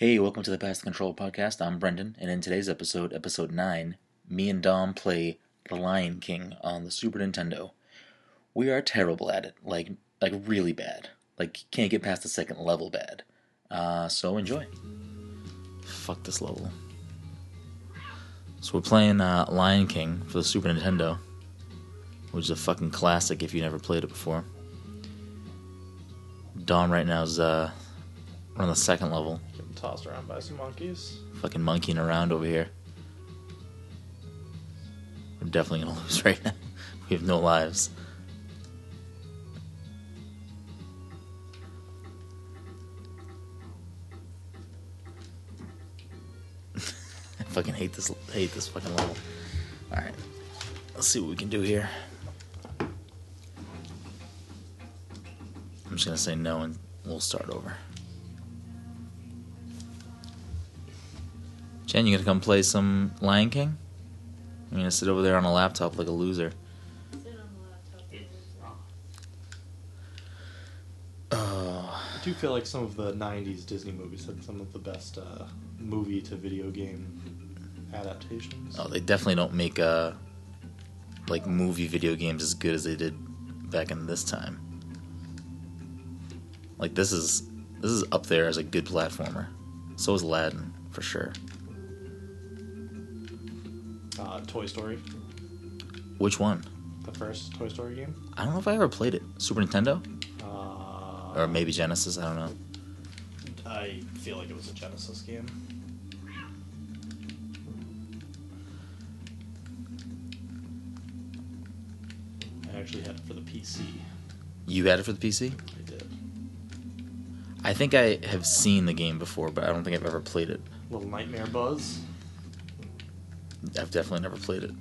Hey, welcome to the Pass the Control podcast. I'm Brendan, and in today's episode, episode 9, me and Dom play The Lion King on the Super Nintendo. We are terrible at it, like like really bad. Like can't get past the second level bad. Uh, so enjoy. Fuck this level. So we're playing uh, Lion King for the Super Nintendo, which is a fucking classic if you never played it before. Dom right now is uh, on the second level, Tossed around by some monkeys. fucking monkeying around over here. We're definitely gonna lose right now. We have no lives. I fucking hate this hate this fucking level. Alright. Let's see what we can do here. I'm just gonna say no and we'll start over. Jen, you gonna come play some Lion King? I'm gonna sit over there on a laptop like a loser. Oh, I do feel like some of the '90s Disney movies had some of the best uh, movie to video game adaptations. oh, they definitely don't make uh like movie video games as good as they did back in this time. Like this is this is up there as a good platformer. So is Aladdin for sure. Uh, Toy Story, Which one? the first Toy Story game. I don't know if I ever played it. Super Nintendo Uh, or maybe Genesis. I don't know. I feel like it was a Genesis game. I actually had it for the PC. You had it for the PC? I did. I think I have seen the game before, but I don't think I've ever played it. Little Nightmare Buzz. I've definitely never played it.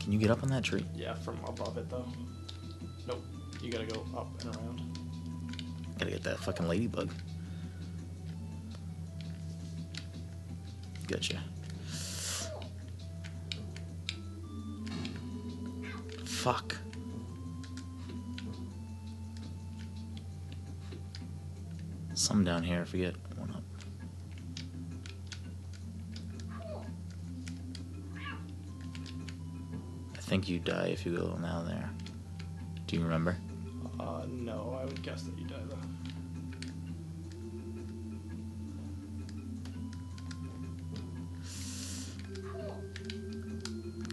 Can you get up on that tree? Yeah, from above it though. Nope. You gotta go up and around. Gotta get that fucking ladybug. Gotcha. Fuck. Some down here, I forget. One up. I think you die if you go now there. Do you remember? Uh, no, I would guess that you die though.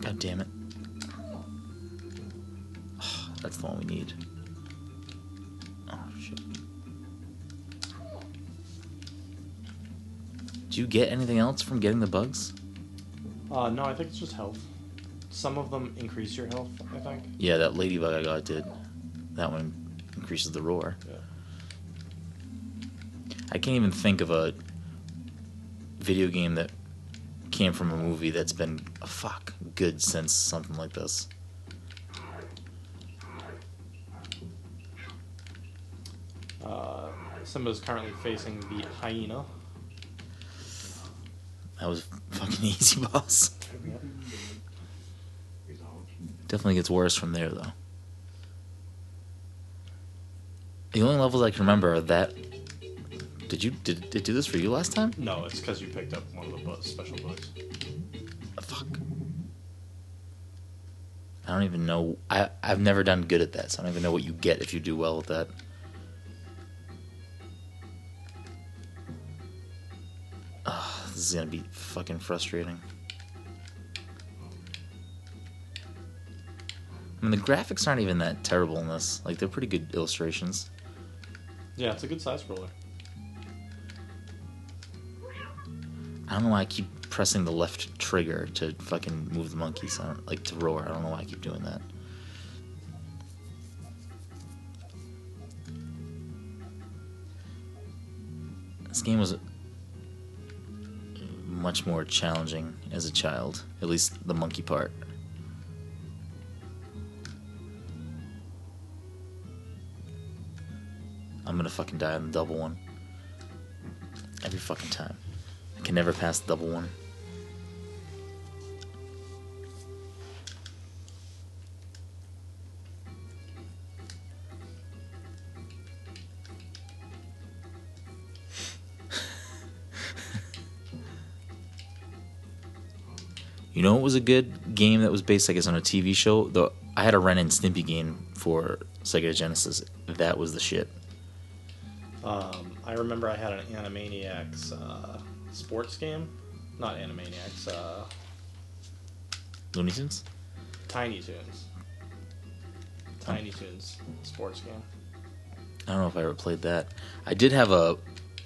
God damn it. That's the one we need. Oh, shit. Do you get anything else from getting the bugs? Uh, no, I think it's just health. Some of them increase your health, I think. Yeah, that ladybug I got did. That one increases the roar. Yeah. I can't even think of a video game that came from a movie that's been a fuck good since something like this. Uh, Simba's currently facing the hyena. That was fucking easy, boss. Definitely gets worse from there, though. The only levels I can remember are that. Did you did, did it do this for you last time? No, it's because you picked up one of the special bugs. Fuck. I don't even know. I I've never done good at that, so I don't even know what you get if you do well with that. Is gonna be fucking frustrating. I mean, the graphics aren't even that terrible in this. Like, they're pretty good illustrations. Yeah, it's a good side scroller. I don't know why I keep pressing the left trigger to fucking move the monkeys. I don't, like to roar. I don't know why I keep doing that. This game was much more challenging as a child, at least the monkey part. I'm gonna fucking die on the double one. Every fucking time. I can never pass the double one. You know, it was a good game that was based, I guess, on a TV show. The I had a Ren and Stimpy game for Sega Genesis. That was the shit. Um, I remember I had an Animaniacs uh, sports game, not Animaniacs, uh, Looney Tunes. Tiny Toons. Tiny Toons sports game. I don't know if I ever played that. I did have a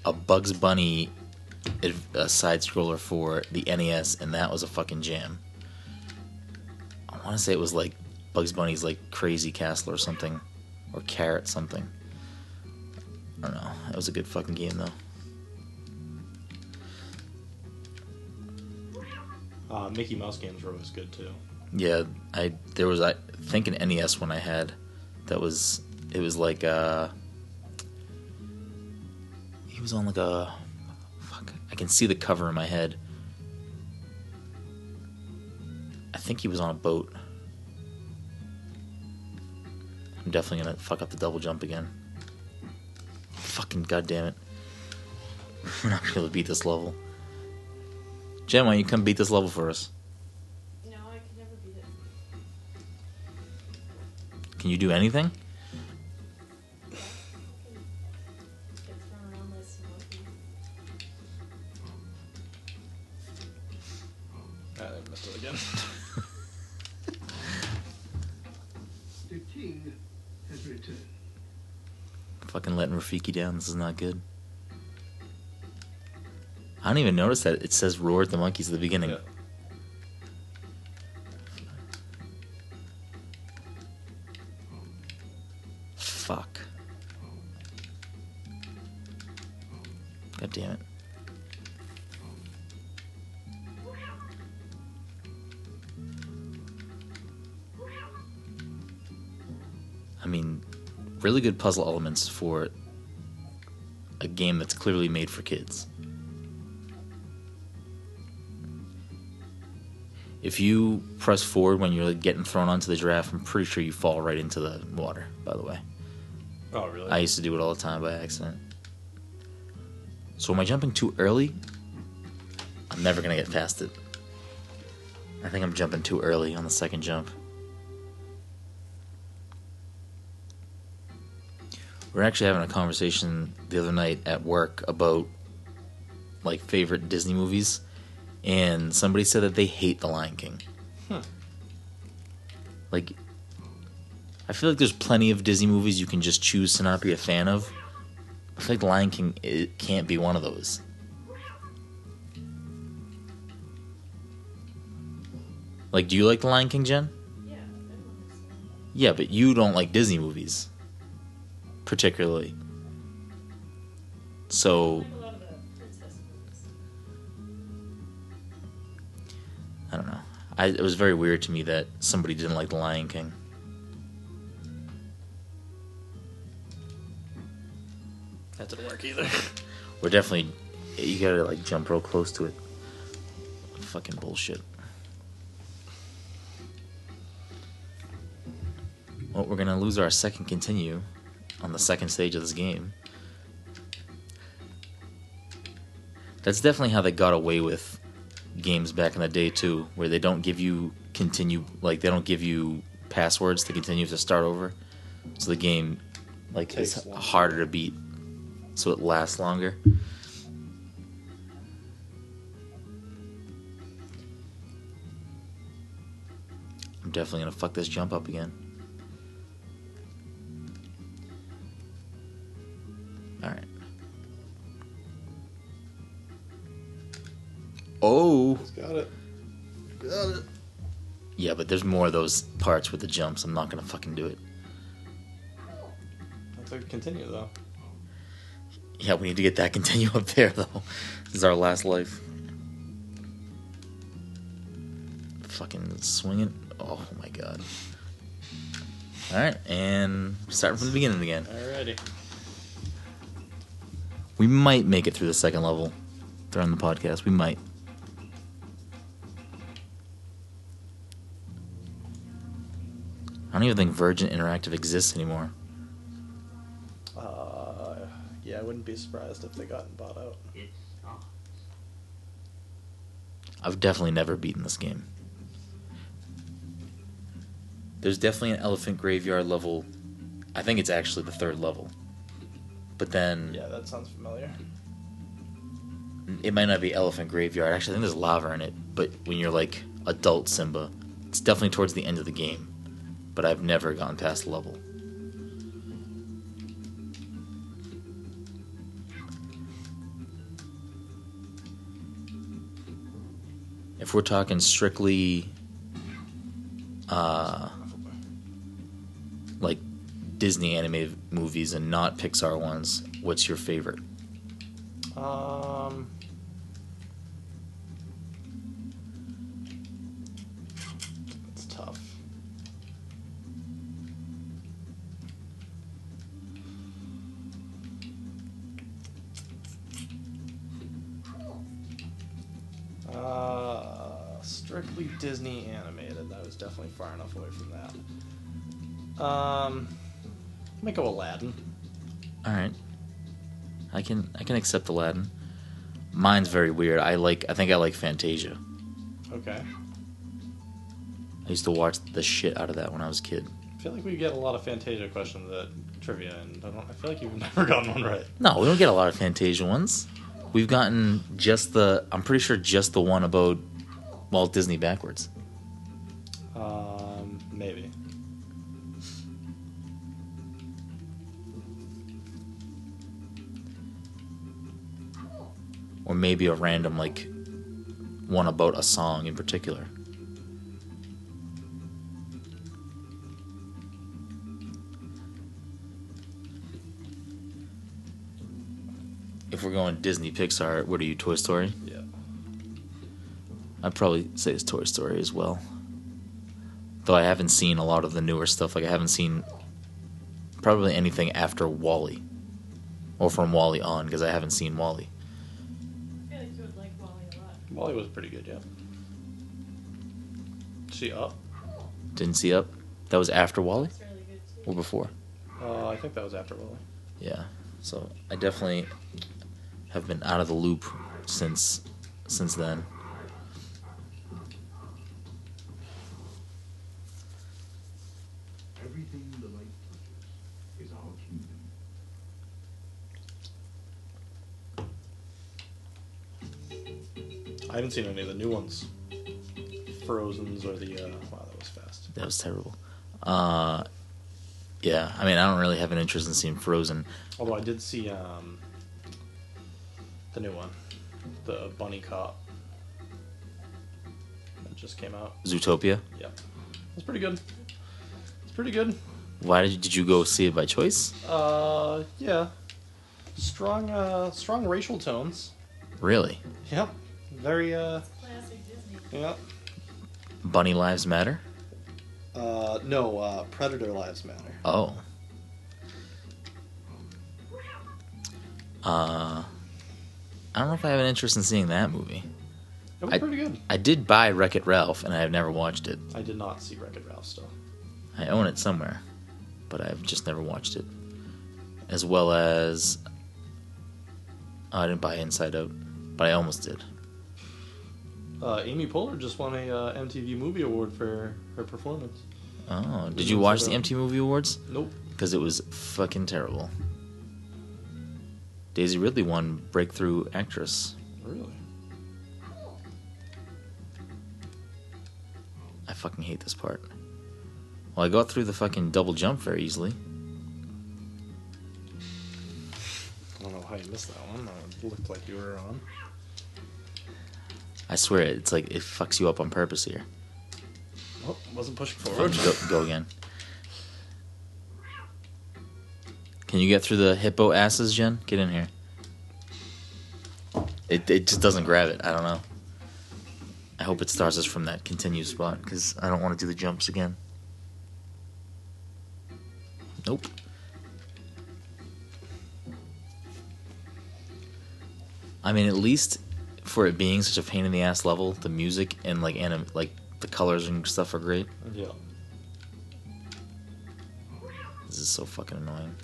a Bugs Bunny a side scroller for the NES, and that was a fucking jam. I want to say it was like Bugs Bunny's like Crazy Castle or something, or Carrot something. I don't know. That was a good fucking game though. Uh, Mickey Mouse games were always good too. Yeah, I there was I think an NES one I had that was it was like uh he was on like a can see the cover in my head. I think he was on a boat. I'm definitely gonna fuck up the double jump again. Fucking goddamn it. We're not gonna be able to beat this level. Jen, why don't you come beat this level for us? No, I can never beat it. Can you do anything? Rafiki down. This is not good. I don't even notice that it says "roar at the monkeys" at the beginning. Yeah. Fuck. God damn it. I mean, really good puzzle elements for game that's clearly made for kids. If you press forward when you're like, getting thrown onto the giraffe, I'm pretty sure you fall right into the water, by the way. Oh, really? I used to do it all the time by accident. So am I jumping too early? I'm never gonna get past it. I think I'm jumping too early on the second jump. We are actually having a conversation the other night at work about like favorite Disney movies, and somebody said that they hate The Lion King. Hmm. Like, I feel like there's plenty of Disney movies you can just choose to not be a fan of. I feel like The Lion King it can't be one of those. Like, do you like The Lion King, Jen? Yeah, everyone likes it. Yeah, but you don't like Disney movies, particularly. So like a lot of the princess movies. I don't know. I, it was very weird to me that somebody didn't like The Lion King. That didn't work either. We're definitely you gotta like jump real close to it. Fucking bullshit. Well, we're gonna lose our second continue on the second stage of this game. That's definitely how they got away with games back in the day too, where they don't give you continue like they don't give you passwords to continue to start over. So the game like is longer. harder to beat. So it lasts longer. I'm definitely gonna fuck this jump up again. Oh! Got it. Got it. Yeah, but there's more of those parts with the jumps. I'm not gonna fucking do it. That's a continue though. Yeah, we need to get that continue up there though. This is our last life. Fucking swing it. Oh my god. Alright, and starting from the beginning again. Alrighty. We might make it through the second level during the podcast. We might. I don't even think Virgin Interactive exists anymore. Uh, yeah, I wouldn't be surprised if they gotten bought out. I've definitely never beaten this game. There's definitely an elephant graveyard level. I think it's actually the third level. But then Yeah, that sounds familiar. it might not be elephant graveyard. Actually, I think there's lava in it. But when you're like adult Simba, it's definitely towards the end of the game. But I've never gotten past level. If we're talking strictly uh, like Disney animated movies and not Pixar ones, what's your favorite? Um. It's tough. Uh, strictly Disney animated. That was definitely far enough away from that. Um, let me go Aladdin. All right. I can I can accept Aladdin. Mine's very weird. I like I think I like Fantasia. Okay. I used to watch the shit out of that when I was a kid. I feel like we get a lot of Fantasia questions at trivia, and I don't. I feel like you've never gotten one right. No, we don't get a lot of Fantasia ones. We've gotten just the I'm pretty sure just the one about Walt Disney backwards. Um, maybe. Or maybe a random like one about a song in particular. If we're going Disney Pixar, what are you, Toy Story? Yeah. I'd probably say it's Toy Story as well. Though I haven't seen a lot of the newer stuff. Like I haven't seen probably anything after WALL-E, or from WALL-E on, because I haven't seen WALL-E. I feel like you would like WALL-E a lot. WALL-E was pretty good, yeah. See up? Didn't see Up. That was after WALL-E It's really good too. or before. Uh, I think that was after WALL-E. Yeah. So I definitely have been out of the loop since since then. Everything the light touches is our kingdom. I haven't seen any of the new ones. Frozen's or the. Uh, wow, that was fast. That was terrible. Uh, yeah. I mean, I don't really have an interest in seeing Frozen. Although I did see um, the new one, the Bunny Cop. That just came out. Zootopia. Yeah, it's pretty good. It's pretty good. Why did you, did you go see it by choice? Uh, yeah. Strong, uh, strong racial tones. Really? Yep. Very, uh, Classic Disney. yep. Bunny Lives Matter. Uh, no, uh, Predator Lives Matter. Oh. Uh, I don't know if I have an interest in seeing that movie. It was I- pretty good. I did buy Wreck It Ralph, and I have never watched it. I did not see Wreck-It Ralph still. I own it somewhere, but I've just never watched it. As well as. Oh, I didn't buy Inside Out, but I almost did. Uh, Amy Poehler just won a uh, MTV Movie Award for her performance. Oh, did you watch the MTV Movie Awards? Nope. Because it was fucking terrible. Daisy Ridley won Breakthrough Actress. Really? I fucking hate this part. Well, I got through the fucking double jump very easily. I don't know how you missed that one. It looked like you were on. I swear, it's like it fucks you up on purpose here. Oh, wasn't pushing forward. Go, go again. Can you get through the hippo asses, Jen? Get in here. It, it just doesn't grab it. I don't know. I hope it starts us from that continue spot because I don't want to do the jumps again. Nope. I mean, at least for it being such a pain in the ass level, the music and like anim- like the colors and stuff are great. Yeah. This is so fucking annoying.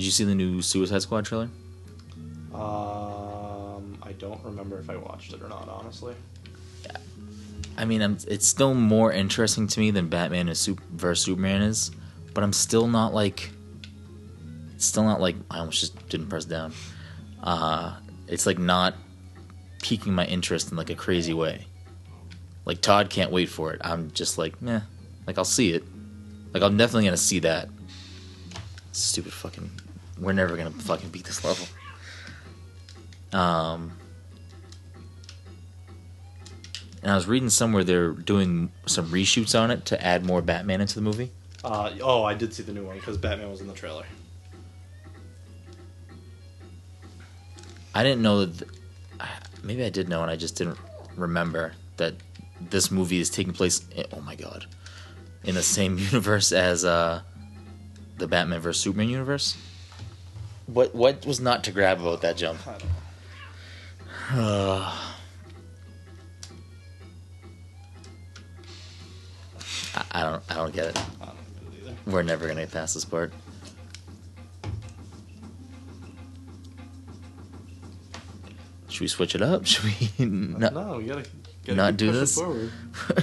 Did you see the new Suicide Squad trailer? Um, I don't remember if I watched it or not. Honestly, I mean, I'm, it's still more interesting to me than Batman and Super, versus Superman is, but I'm still not like, it's still not like I almost just didn't press down. Uh, it's like not piquing my interest in like a crazy way. Like Todd can't wait for it. I'm just like, meh. Like I'll see it. Like I'm definitely gonna see that. Stupid fucking. We're never gonna fucking beat this level. Um. And I was reading somewhere they're doing some reshoots on it to add more Batman into the movie. uh, oh, I did see the new one because Batman was in the trailer. I didn't know that. Maybe I did know, and I just didn't remember that this movie is taking place. In, oh my god, in the same universe as uh, the Batman vs Superman universe. What what was not to grab about that jump? I don't. I, don't I don't get it. I don't get it either. We're never gonna get past this part. Should we switch it up? Should we not? no, we gotta, gotta not do this? Forward.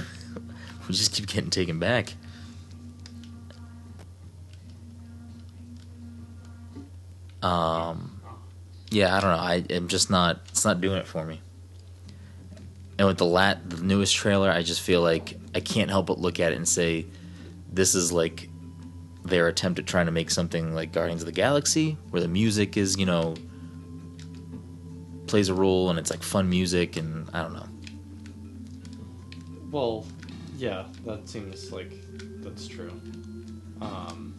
we just keep getting taken back. Um, yeah, I don't know. I am just not. It's not doing it for me. And with the lat, the newest trailer, I just feel like I can't help but look at it and say, this is like their attempt at trying to make something like Guardians of the Galaxy, where the music is, you know, plays a role and it's like fun music, and I don't know. Well, yeah, that seems like that's true. Um,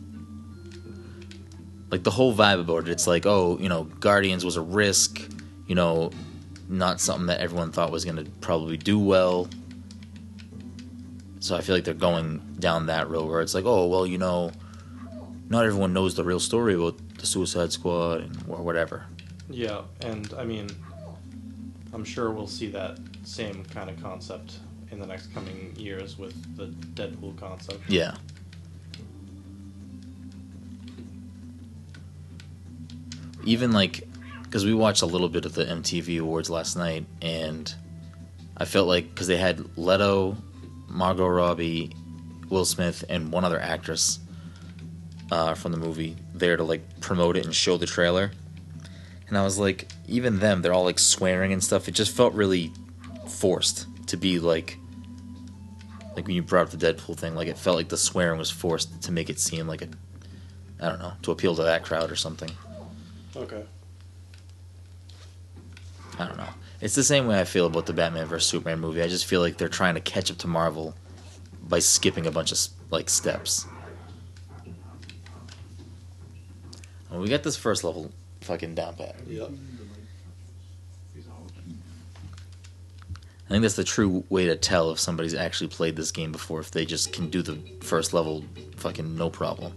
like the whole vibe about it. It's like oh you know guardians was a risk you know not something that everyone thought was going to probably do well. So i feel like they're going down that road where it's like oh well you know not everyone knows the real story about the suicide squad and, or whatever. Yeah, and I mean, I'm sure we'll see that same kind of concept in the next coming years with the Deadpool concept. yeah even like because we watched a little bit of the mtv awards last night and i felt like because they had leto margot robbie will smith and one other actress uh, from the movie there to like promote it and show the trailer. And i was like even them they're all like swearing and stuff. It just felt really forced to be like like when you brought up the deadpool thing like it felt like the swearing was forced to make it seem like a i don't know to appeal to that crowd or something Okay. I don't know. It's the same way I feel about the Batman vs Superman movie. I just feel like they're trying to catch up to Marvel by skipping a bunch of like steps. Well, we got this first level fucking down pat. Yep. Is all key. I think that's the true way to tell if somebody's actually played this game before. If they just can do the first level fucking no problem.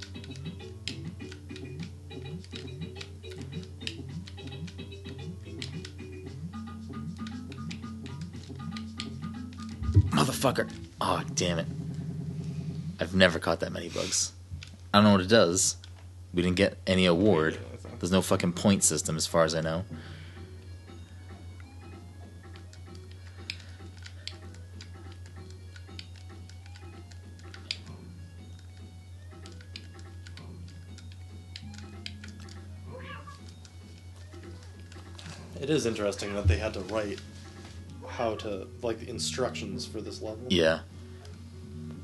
Motherfucker. Oh, damn it. I've never caught that many bugs. I don't know what it does. We didn't get any award. There's no fucking point system as far as I know. It is interesting that they had to write how to like the instructions for this level. Yeah.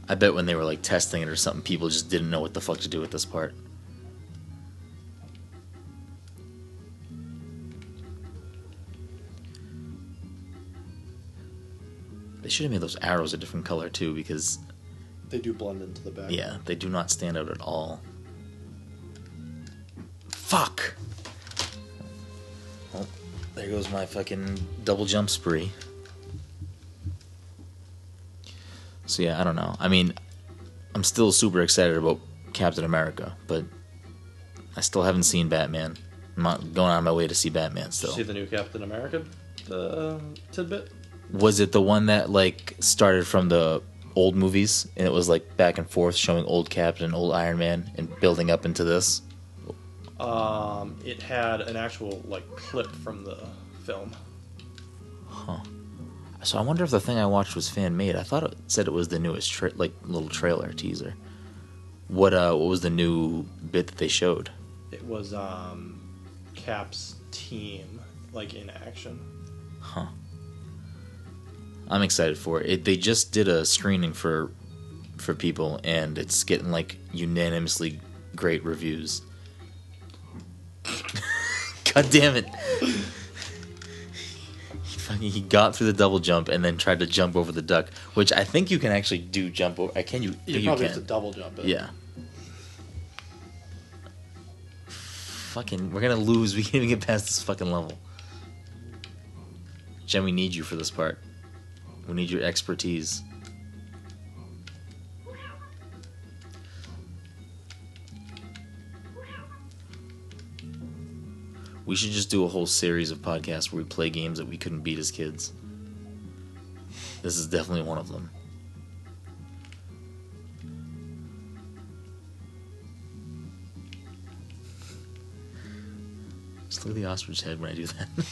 I bet when they were like testing it or something, people just didn't know what the fuck to do with this part. They should have made those arrows a different color too, because They do blend into the back. yeah, they do not stand out at all. Fuck. Well, there goes my fucking double jump spree. So yeah, I don't know. I mean, I'm still super excited about Captain America, but I still haven't seen Batman. I'm not going on my way to see Batman still. see the new Captain America uh, tidbit? Was it the one that like started from the old movies and it was like back and forth showing old Captain, old Iron Man, and building up into this? Um, it had an actual like clip from the film. Huh. So I wonder if the thing I watched was fan made. I thought it said it was the newest tra- like little trailer teaser. What uh what was the new bit that they showed? It was um, Cap's team like in action. Huh. I'm excited for it. it. They just did a screening for for people and it's getting like unanimously great reviews. God damn it. He got through the double jump and then tried to jump over the duck, which I think you can actually do jump over. I uh, can you You think probably you have to double jump it. Yeah. Fucking, we're gonna lose. We can't even get past this fucking level. Jen, we need you for this part. We need your expertise. We should just do a whole series of podcasts where we play games that we couldn't beat as kids. This is definitely one of them. Just look at the ostrich head when I do that.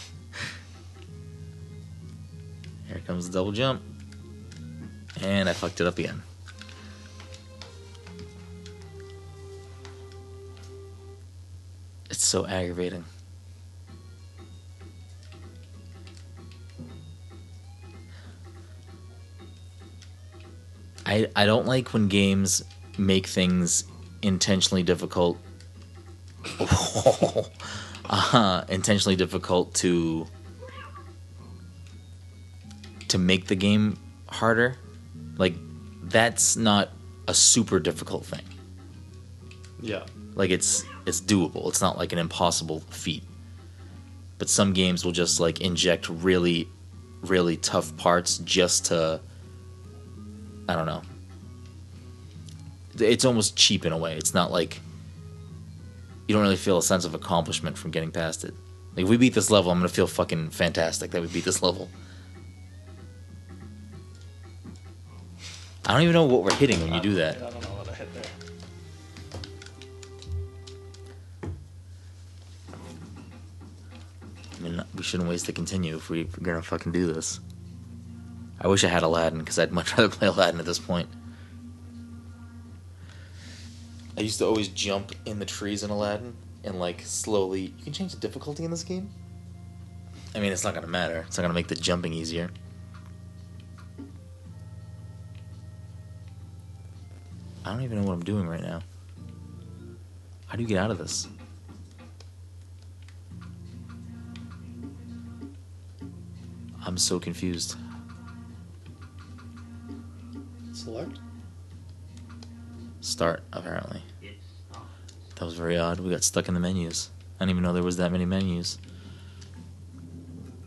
Here comes the double jump. And I fucked it up again. It's so aggravating. I I don't like when games make things intentionally difficult. uh, intentionally difficult to to make the game harder. Like that's not a super difficult thing. Yeah. Like it's it's doable. It's not like an impossible feat. But some games will just like inject really really tough parts just to I don't know. It's almost cheap in a way. It's not like you don't really feel a sense of accomplishment from getting past it. Like if we beat this level, I'm gonna feel fucking fantastic that we beat this level. I don't even know what we're hitting when you do that. I don't know what I hit there. I mean, we shouldn't waste the continue if we- if we're gonna fucking do this. I wish I had Aladdin because I'd much rather play Aladdin at this point. I used to always jump in the trees in Aladdin and like slowly. You can change the difficulty in this game. I mean, it's not gonna matter. It's not gonna make the jumping easier. I don't even know what I'm doing right now. How do you get out of this? I'm so confused. Select. Start, apparently. That was very odd. We got stuck in the menus. I didn't even know there was that many menus.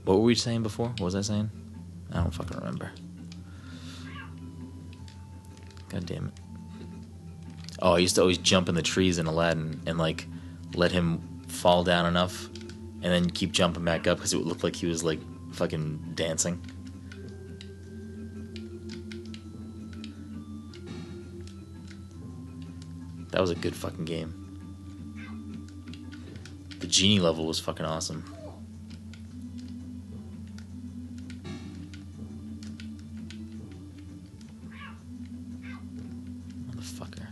What were we saying before? What was I saying? I don't fucking remember. God damn it. Oh, I used to always jump in the trees in Aladdin and like let him fall down enough and then keep jumping back up because it would look like he was like fucking dancing. That was a good fucking game. The genie level was fucking awesome. Motherfucker.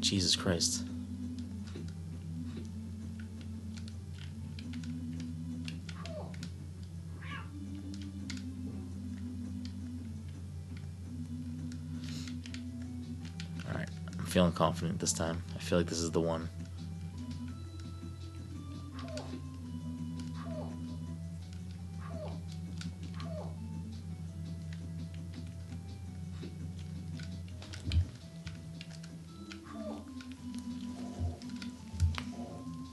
Jesus Christ. Feeling confident this time. I feel like this is the one.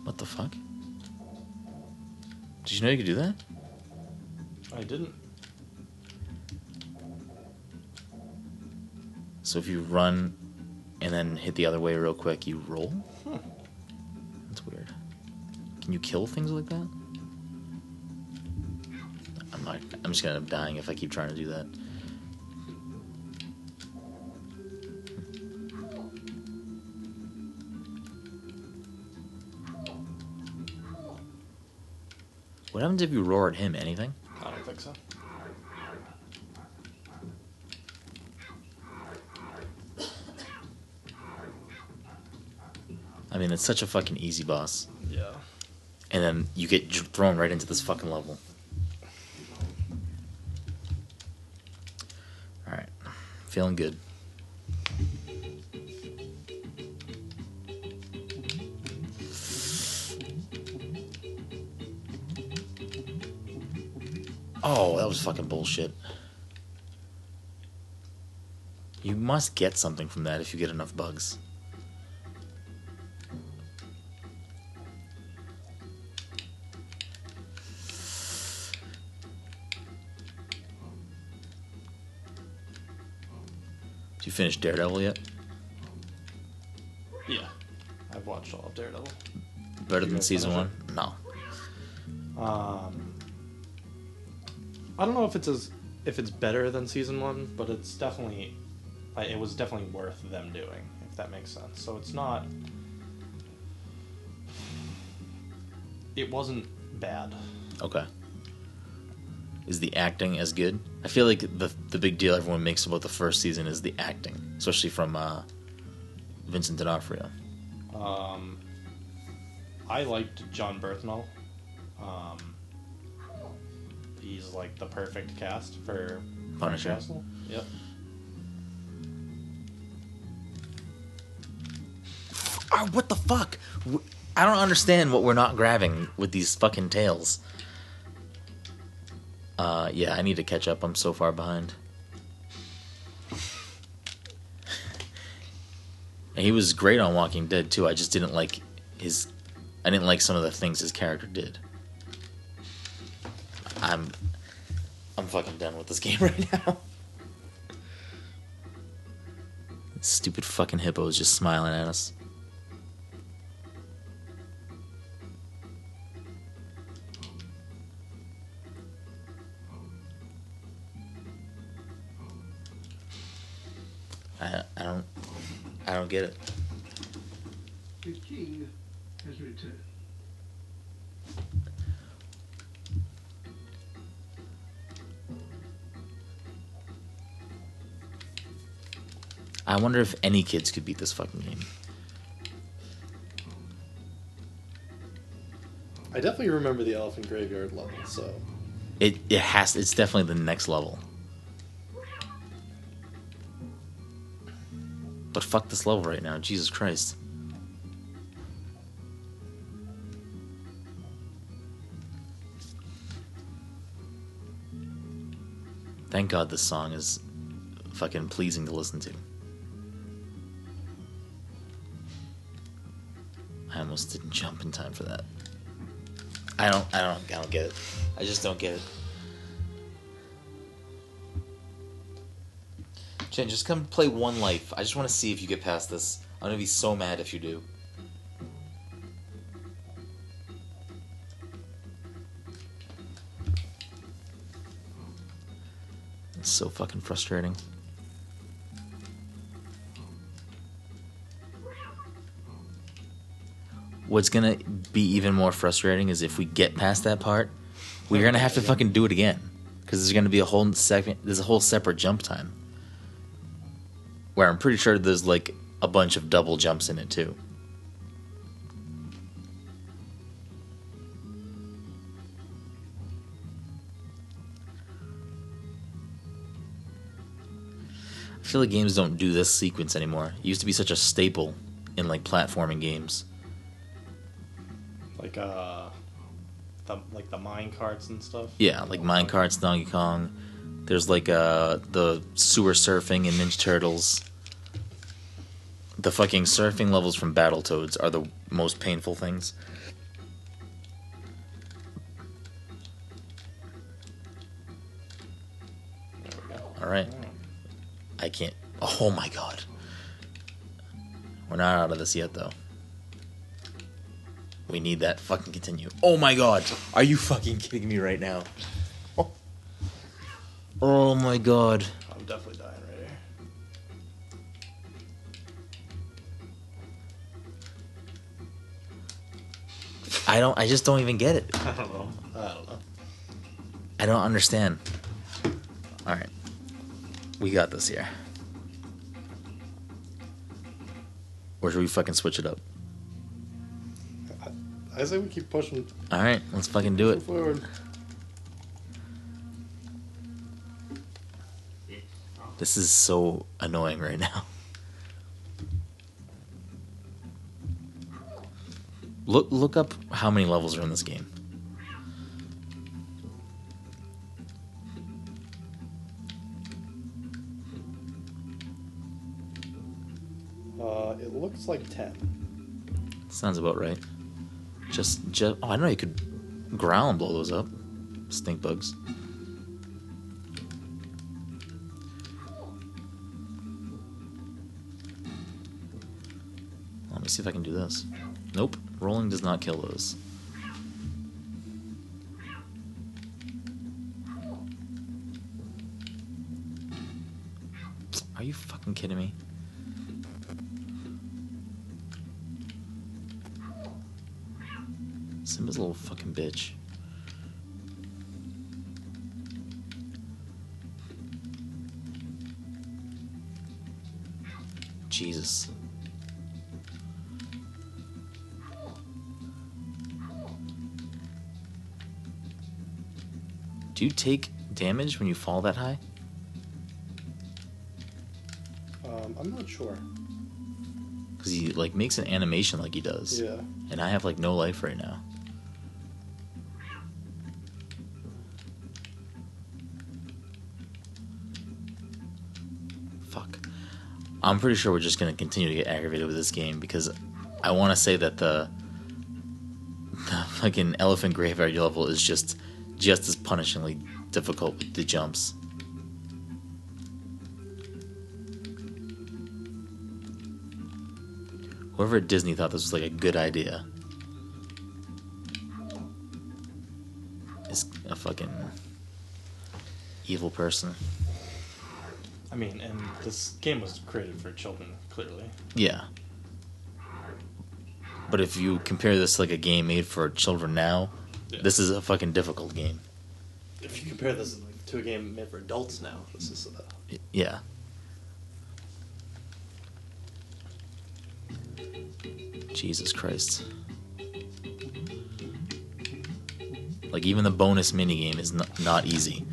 What the fuck? Did you know you could do that? I didn't. So if you run then hit the other way real quick, you roll? Hmm. That's weird. Can you kill things like that? I'm not. I'm just gonna end up dying if I keep trying to do that. What happens if you roar at him? Anything? It's such a fucking easy boss. Yeah. And then you get thrown right into this fucking level. Alright. Feeling good. Oh, that was fucking bullshit. You must get something from that if you get enough bugs. Did you finish Daredevil yet? Yeah. I've watched all of Daredevil. Better than season one? No. Um, I don't know if it's as if it's better than season one, but it's definitely it was definitely worth them doing, if that makes sense. So it's not. It wasn't bad. Okay. Is the acting as good? I feel like the the big deal everyone makes about the first season is the acting, especially from uh, Vincent D'Onofrio. Um, I liked Jon Bernthal. Um, he's like the perfect cast for Punisher. Castle. Yep. Oh, what the fuck? I don't understand what we're not grabbing with these fucking tails. Uh, yeah, I need to catch up. I'm so far behind. And he was great on Walking Dead too. I just didn't like his. I didn't like some of the things his character did. I'm. I'm fucking done with this game right now. Stupid fucking hippo is just smiling at us. I don't get it. The king has returned. I wonder if any kids could beat this fucking game. I definitely remember the Elephant Graveyard level, so It it has it's definitely the next level. But fuck this level right now, Jesus Christ. Thank God this song is fucking pleasing to listen to. I almost didn't jump in time for that. I don't I don't I don't get it. I just don't get it. Jen, just come play one life. I just want to see if you get past this. I'm gonna be so mad if you do. It's so fucking frustrating. What's gonna be even more frustrating is if we get past that part, we're gonna have to fucking do it again because there's gonna be a whole second. There's a whole separate jump time where I'm pretty sure there's like a bunch of double jumps in it too. I feel like games don't do this sequence anymore. It used to be such a staple in like platforming games. like uh, the like the mine carts and stuff. Yeah, like Minecarts, Donkey Kong. There's like uh the sewer surfing in Ninja Turtles. The fucking surfing levels from Battletoads are the most painful things. There we go. All right. I can't. Oh my god. We're not out of this yet, though. We need that fucking continue. Oh my god. Are you fucking kidding me right now? Oh, oh my god. I'm definitely I don't. I just don't even get it. I don't know. I don't know. I don't understand. All right, we got this here. Or should we fucking switch it up? I say we keep pushing All right, let's fucking do it. forward. This is so annoying right now. Look look up how many levels are in this game. Uh, it looks like ten. Sounds about right. Just just oh, I know you could growl and blow those up. Stink bugs. Let me see if I can do this. Nope, rolling does not kill those. Are you fucking kidding me? Simba's a little fucking bitch. Jesus. Do you take damage when you fall that high? Um, I'm not sure. Because he like makes an animation like he does. Yeah. And I have like no life right now. Fuck. I'm pretty sure we're just gonna continue to get aggravated with this game because I want to say that the the fucking elephant graveyard level is just just as punishingly difficult with the jumps. Whoever at Disney thought this was like a good idea is a fucking evil person. I mean, and this game was created for children, clearly. Yeah. But if you compare this to like a game made for children now, Yeah. this is a fucking difficult game. If you compare this to a game made for adults now, this is uh, Y- Yeah. Jesus Christ. Like even the bonus minigame is not, not easy.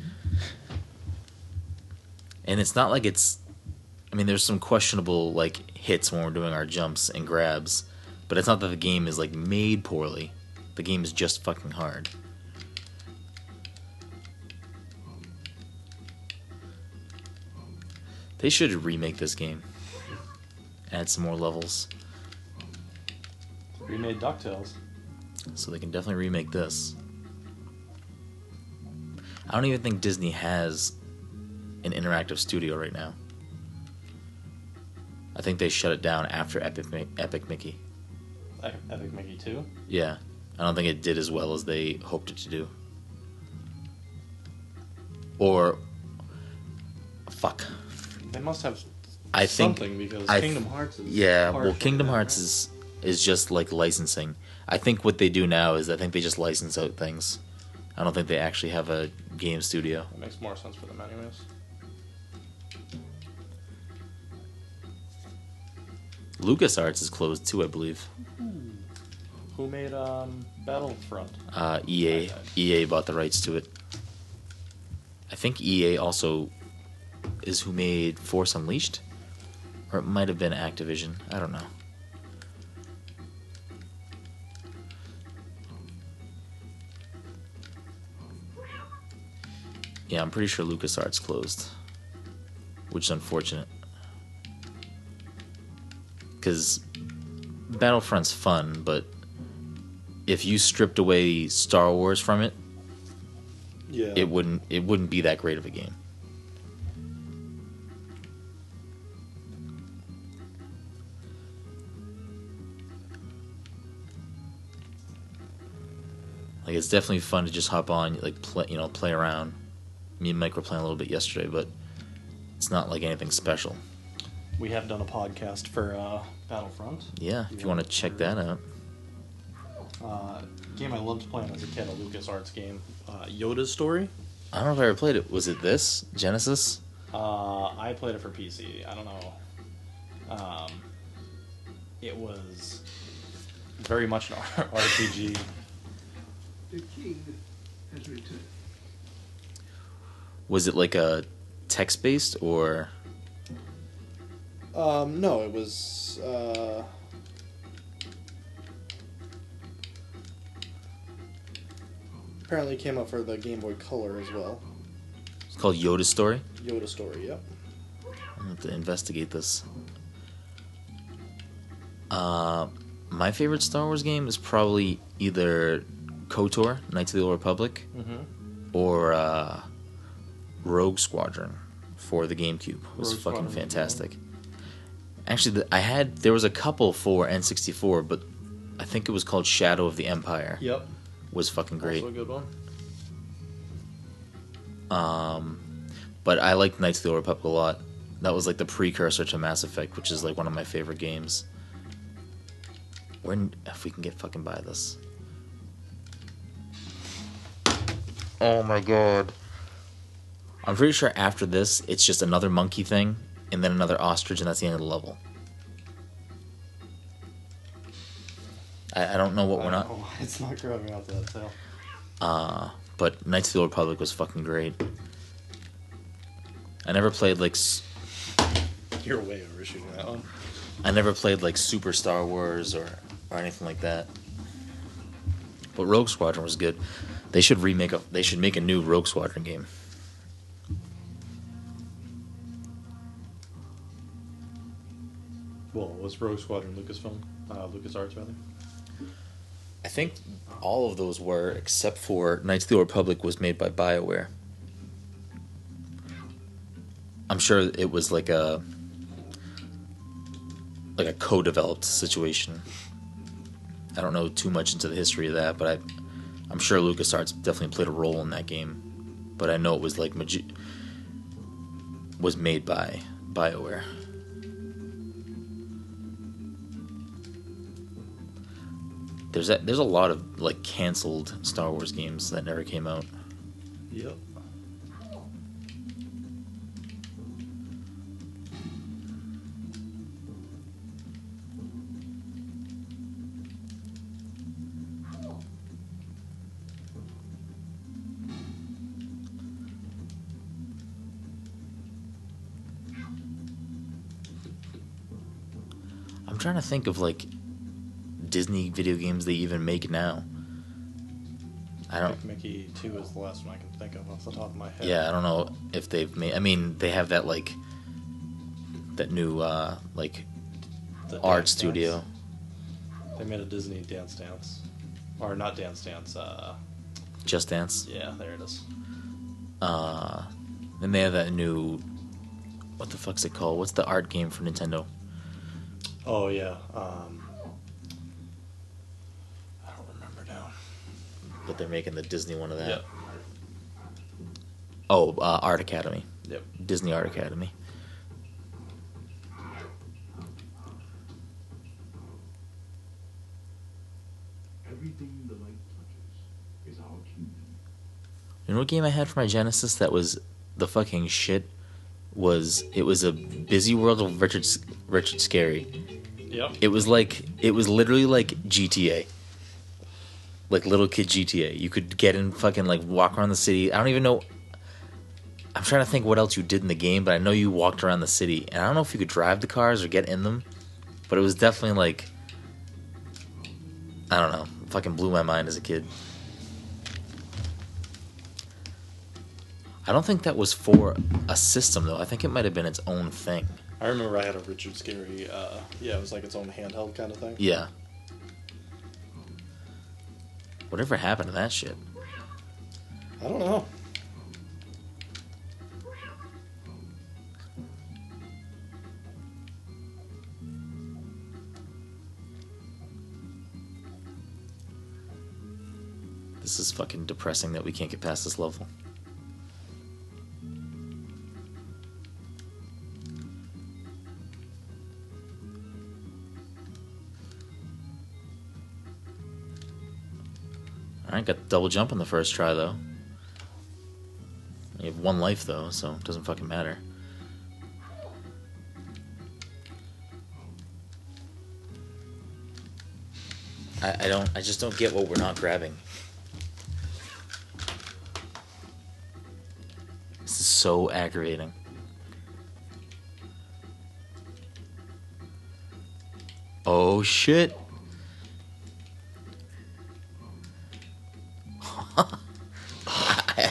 And it's not like it's I mean there's some questionable like hits when we're doing our jumps and grabs, but it's not that the game is like made poorly. The game is just fucking hard. They should remake this game. Add some more levels. remade Ducktales. So they can definitely remake this. I don't even think Disney has an interactive studio right now. I think they shut it down after Epic, Epic Mickey. Epic Mickey 2. Yeah. I don't think it did as well as they hoped it to do. Or. Fuck. They must have I think. something because I th- Kingdom Hearts is. Yeah, well, Kingdom that, Hearts right? is is just like licensing. I think what they do now is I think they just license out things. I don't think they actually have a game studio. That makes more sense for them, anyways. LucasArts is closed too, I believe. Hmm. Who made um, Battlefront? Uh, EA EA bought the rights to it. I think EA also is who made Force Unleashed, or it might have been Activision. I don't know. Yeah, I'm pretty sure LucasArts closed, which is unfortunate. Because Battlefront's fun, but if you stripped away Star Wars from it, Yeah. it wouldn't it wouldn't be that great of a game. Like it's definitely fun to just hop on, like play, you know, play around. Me and Mike were playing a little bit yesterday, but it's not like anything special. we have done a podcast for uh, Battlefront. Yeah, if you want to check that out. Uh, game I loved playing as a kid, a LucasArts game, uh, Yoda's Story. I don't know if I ever played it. Was it this Genesis? Uh, I played it for PC. I don't know. Um, it was very much an RPG. The king has returned. Was it like a text based or Um, no, it was. Uh, apparently came out for the Game Boy Color as well. it's called Yoda Story? Yoda Story, yep. I have to investigate this. Uh, my favorite Star Wars game is probably either KOTOR, Knights of the Old Republic, Mm-hmm. or uh, Rogue Squadron for the GameCube. It was Rogue fucking Squadron fantastic. Actually, the, I had there was a couple for N64, but I think it was called Shadow of the Empire. Yep. Was fucking great. Also a good one. Um, but I liked Knights of the Old Republic a lot. That was like the precursor to Mass Effect, which is like one of my favorite games. When if we can get fucking by this. Oh my god. I'm pretty sure after this, it's just another monkey thing, and then another ostrich, and that's the end of the level. I, I don't know what we're I not. don't know why It's not grabbing out that tail. Uh, but Knights of the Old Republic was fucking great. I never played like s- You're way overshooting that one. I never played like Super Star Wars or or anything like that. But Rogue Squadron was good. They should remake a they should make a new Rogue Squadron game. Well, was Rogue Squadron Lucasfilm? Uh, LucasArts, rather? I think all of those were except for Knights of the Republic was made by BioWare. I'm sure it was like a like a co-developed situation. I don't know too much into the history of that, but I I'm sure LucasArts definitely played a role in that game. But I know it was like was made by BioWare. There's a, there's a lot of like canceled Star Wars games that never came out. Yep. I'm trying to think of like Disney video games they even make now. I don't. Mickey 2 is the last one I can think of off the top of my head. Yeah, I don't know if they've made. I mean, they have that like that new uh like The art studio. Dance. They made a Disney Dance Dance. Or not Dance Dance, uh, Just Dance. yeah, there it is. Uh, then they have that new. What the fuck's it called? What's the art game for Nintendo? Oh, yeah. Um, I don't remember now. But they're making the Disney one of that. Yep. Oh, uh, Art Academy. Yep. Disney Art Academy. Everything the light touches is our kingdom. You know what game I had for my Genesis that was the fucking shit? Was it was a Busy World of Richard Richard Scarry. Yep. It was like it was literally like GTA. Like little kid GTA. You could get in fucking like walk around the city. I don't even know I'm trying to think what else you did in the game, but I know you walked around the city. And I don't know if you could drive the cars or get in them, but it was definitely like I don't know. Fucking blew my mind as a kid. I don't think that was for a system though. I think it might have been its own thing. I remember I had a Richard Scarry, uh, yeah, it was like its own handheld kind of thing. Yeah. Whatever happened to that shit? I don't know. This is fucking depressing that we can't get past this level. Alright, got the double jump on the first try though. You have one life though, so it doesn't fucking matter. I, I don't I just don't get what we're not grabbing. This is so aggravating. Oh shit.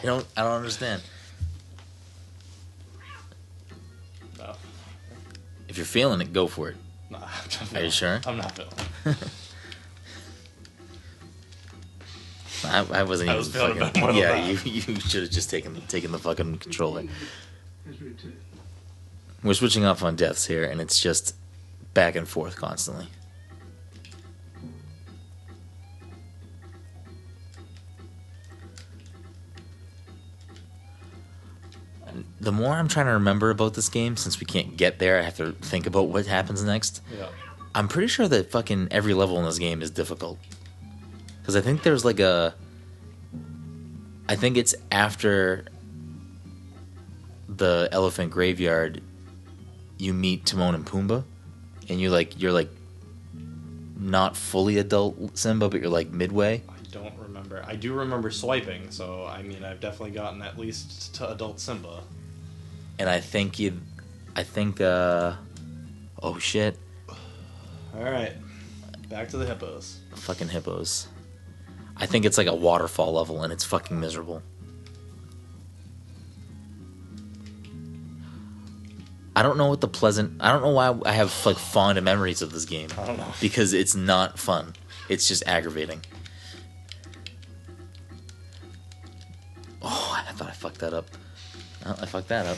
Don't I don't understand. No. If you're feeling it, go for it. Nah, I'm not Are you feeling- sure? I'm not feeling. I, I wasn't I even was feeling fucking, bad more Yeah, you you should have just taken taken the fucking controller. We're switching off on deaths here, and it's just back and forth constantly. I'm trying to remember about this game, since we can't get there, I have to think about what happens next. Yeah. I'm pretty sure that fucking every level in this game is difficult. Because I think there's like a. I think it's after the elephant graveyard, you meet Timon and Pumbaa, and you like you're like not fully adult Simba, but you're like midway. I don't remember. I do remember swiping, so I mean, I've definitely gotten at least to adult Simba. And I think you, I think uh, oh shit, All right, back to the hippos. fucking hippos. I think it's like a waterfall level, and it's fucking miserable. I don't know what the pleasant. I don't know why I have like fond memories of this game I don't know. because it's not fun. It's just aggravating. Oh, I thought I fucked that up. Oh, I fucked that up.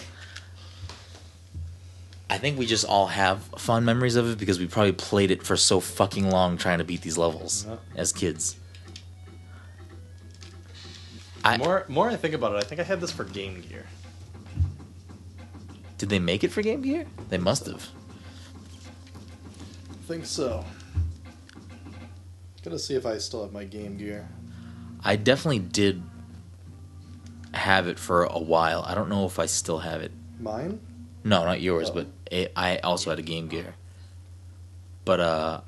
I think we just all have fond memories of it because we probably played it for so fucking long trying to beat these levels Yeah. as kids. I, more, more I think about it, I think I had this for Game Gear. did they make it for Game Gear? They must have. I think so. Gonna see if I still have my Game Gear. I definitely did have it for a while. I don't know if I still have it. Mine? No, not yours, Oh. but it, I also had a Game Gear. But uh,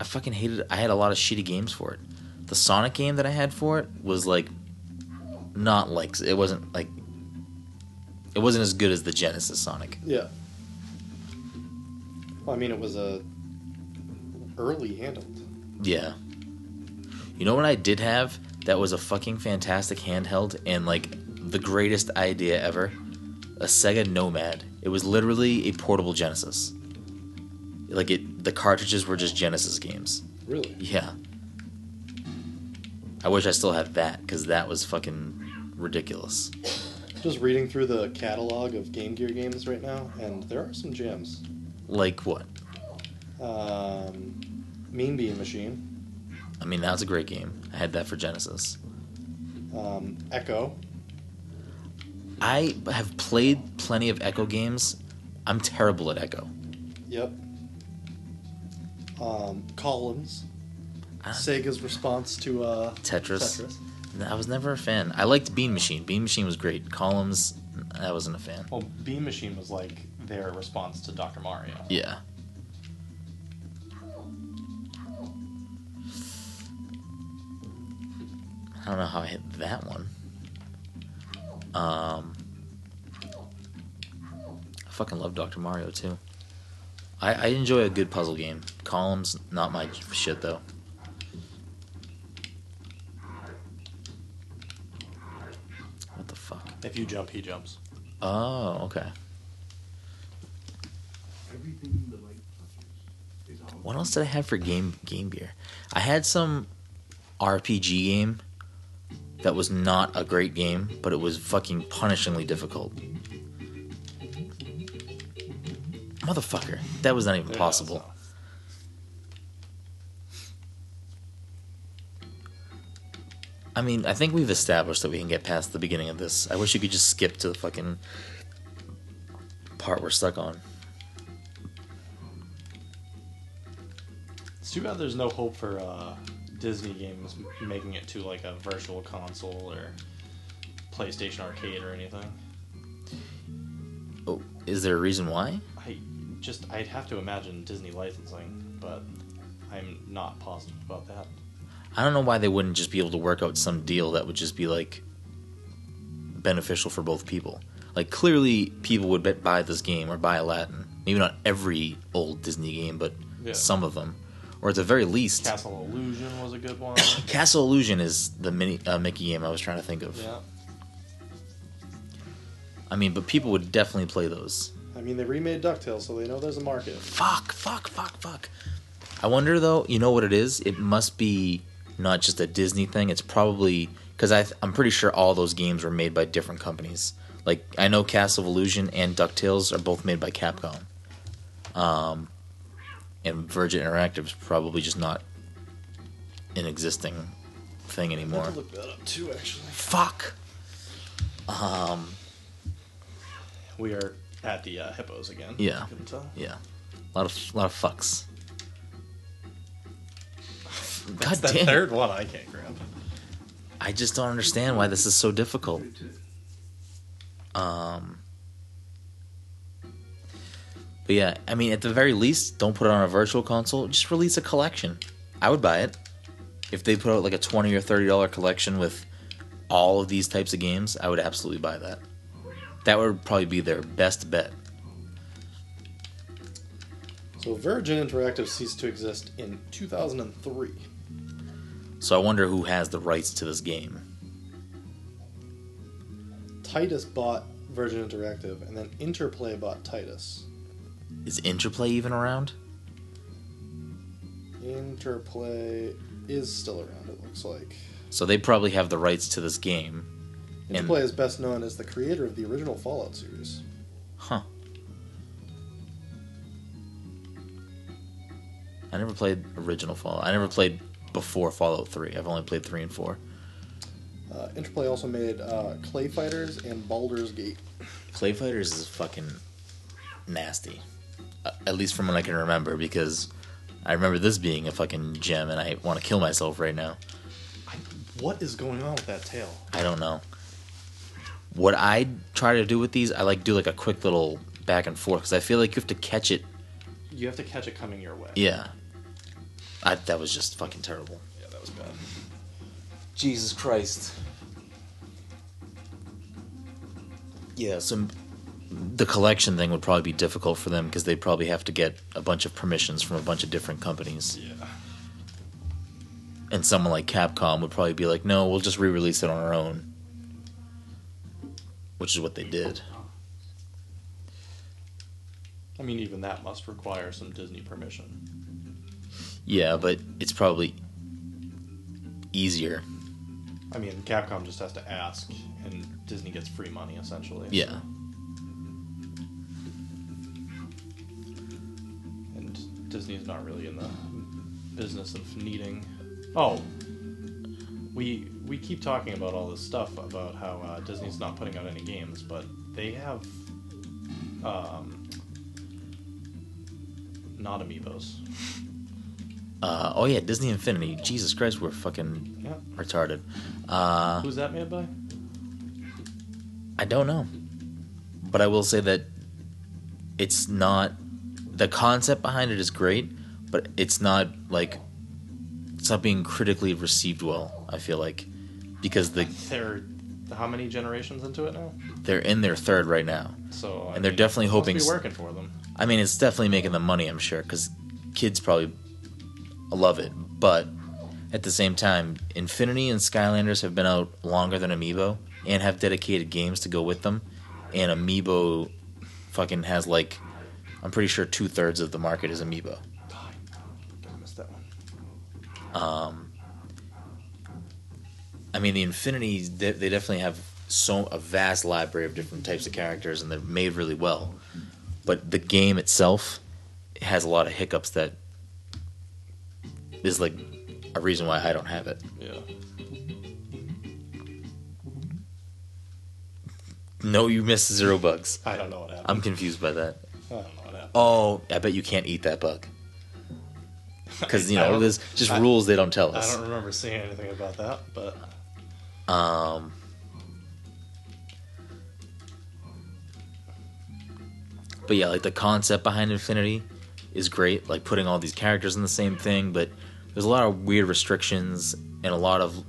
I fucking hated. It. I had a lot of shitty games for it. The Sonic game that I had for it was like, not like it wasn't like. It wasn't as good as the Genesis Sonic. Yeah. Well, I mean, it was a early handheld. Yeah. You know what I did have that was a fucking fantastic handheld and like the greatest idea ever? A Sega Nomad. It was literally a portable Genesis. Like it the cartridges were just Genesis games. Really? Yeah. I wish I still had that cuz that was fucking ridiculous. Just reading through the catalog of Game Gear games right now, and there are some gems. Like what? Um, mean Bean Machine, I mean, that was a great game. I had that for Genesis. um, Ecco, I have played plenty of Ecco games. I'm terrible at Ecco. yep. Um, Columns, I- Sega's response to uh, Tetris. Tetris. I was never a fan. I liked Bean Machine. Bean Machine was great. Columns, I wasn't a fan. Well, Bean Machine was like their response to Dr. Mario. Yeah. I don't know how I hit that one. Um, I fucking love Dr. Mario too. I, I enjoy a good puzzle game. Columns, not my shit though. What the fuck? If you jump, he jumps. Oh, okay. Everything the light touches is our What else did I have for Game Game Gear? I had some RPG game that was not a great game, but it was fucking punishingly difficult. Motherfucker, that was not even possible. I mean, I think we've established that we can get past the beginning of this. I wish you could just skip to the fucking part we're stuck on. It's too bad there's no hope for uh, Disney games making it to like a virtual console or PlayStation Arcade or anything. Oh, is there a reason why? I just I'd have to imagine Disney licensing, but I'm not positive about that. I don't know why they wouldn't just be able to work out some deal that would just be like beneficial for both people. Like clearly, people would buy this game or buy Aladdin. Maybe not every old Disney game, but Yeah. some of them, or at the very least, Castle Illusion was a good one. Castle Illusion is the mini uh, Mickey game I was trying to think of. yeah. I mean, but people would definitely play those. I mean, they remade DuckTales, so they know there's a market. Fuck, fuck, fuck, fuck. I wonder though. You know what it is? It must be not just a Disney thing. It's probably because I I'm pretty sure all those games were made by different companies. Like I know Castle Illusion and Ducktales are both made by Capcom. Um, and Virgin Interactive is probably just not an existing thing anymore. look that up too, actually. Fuck. Um. We are at the uh, hippos again. Yeah. Couldn't tell. Yeah. A lot of lot of fucks. God That's the third one I can't grab. I just don't understand why this is so difficult. Um, but yeah, I mean, at the very least, don't put it on a virtual console. Just release a collection. I would buy it if they put out like a twenty or thirty dollar collection with all of these types of games. I would absolutely buy that. That would probably be their best bet. So Virgin Interactive ceased to exist in 2003. So I wonder who has the rights to this game. Titus bought Virgin Interactive, and then Interplay bought Titus. Is Interplay even around? Interplay is still around, it looks like. So they probably have the rights to this game. And- Interplay is best known as the creator of the original Fallout series. Huh. I never played original Fallout. I never played before Fallout 3. I've only played 3 and 4. Uh, Interplay also made uh, Clay Fighters and Baldur's Gate. Clay Fighters is fucking nasty. At least from what I can remember, because I remember this being a fucking gem and I want to kill myself right now. What is going on with that tail? I don't know. What I try to do with these, I like do like a quick little back and forth because I feel like you have to catch it. You have to catch it coming your way. Yeah. I, that was just fucking terrible. Yeah, that was bad. Jesus Christ. Yeah, some the collection thing would probably be difficult for them because they'd probably have to get a bunch of permissions from a bunch of different companies. Yeah. And someone like Capcom would probably be like, "No, we'll just re-release it on our own." Which is what they did. I mean, even that must require some Disney permission. Yeah, but it's probably easier. I mean, Capcom just has to ask, and Disney gets free money essentially. Yeah. And Disney's not really in the business of needing. Oh, we we keep talking about all this stuff about how uh, Disney's not putting out any games, but they have um, not amiibos. Uh, oh yeah, Disney Infinity. Jesus Christ, we're fucking Yeah. retarded. Uh, Who's that made by? I don't know. But I will say that it's not the concept behind it is great, but it's not like it's not being critically received well, I feel like. Because the They're how many generations into it now? they're in their third right now. So I And they're mean, definitely it hoping must be working for them. I mean, it's definitely making them money, I'm sure, cuz kids probably love it. But at the same time, Infinity and Skylanders have been out longer than Amiibo and have dedicated games to go with them. And Amiibo fucking has like I'm pretty sure two thirds of the market is Amiibo. I missed that one. Um, I mean, the Infinity they, they definitely have so a vast library of different types of characters, and they're made really well. But the game itself has a lot of hiccups that is like a reason why I don't have it. Yeah. No, you missed zero bugs. I don't know what happened. I'm confused by that. I don't know what happened. Oh, I bet you can't eat that bug. because you know there's just I- rules they don't tell us. I don't remember seeing anything about that, but Um, but yeah, like the concept behind Infinity is great. Like putting all these characters in the same thing, but there's a lot of weird restrictions and a lot of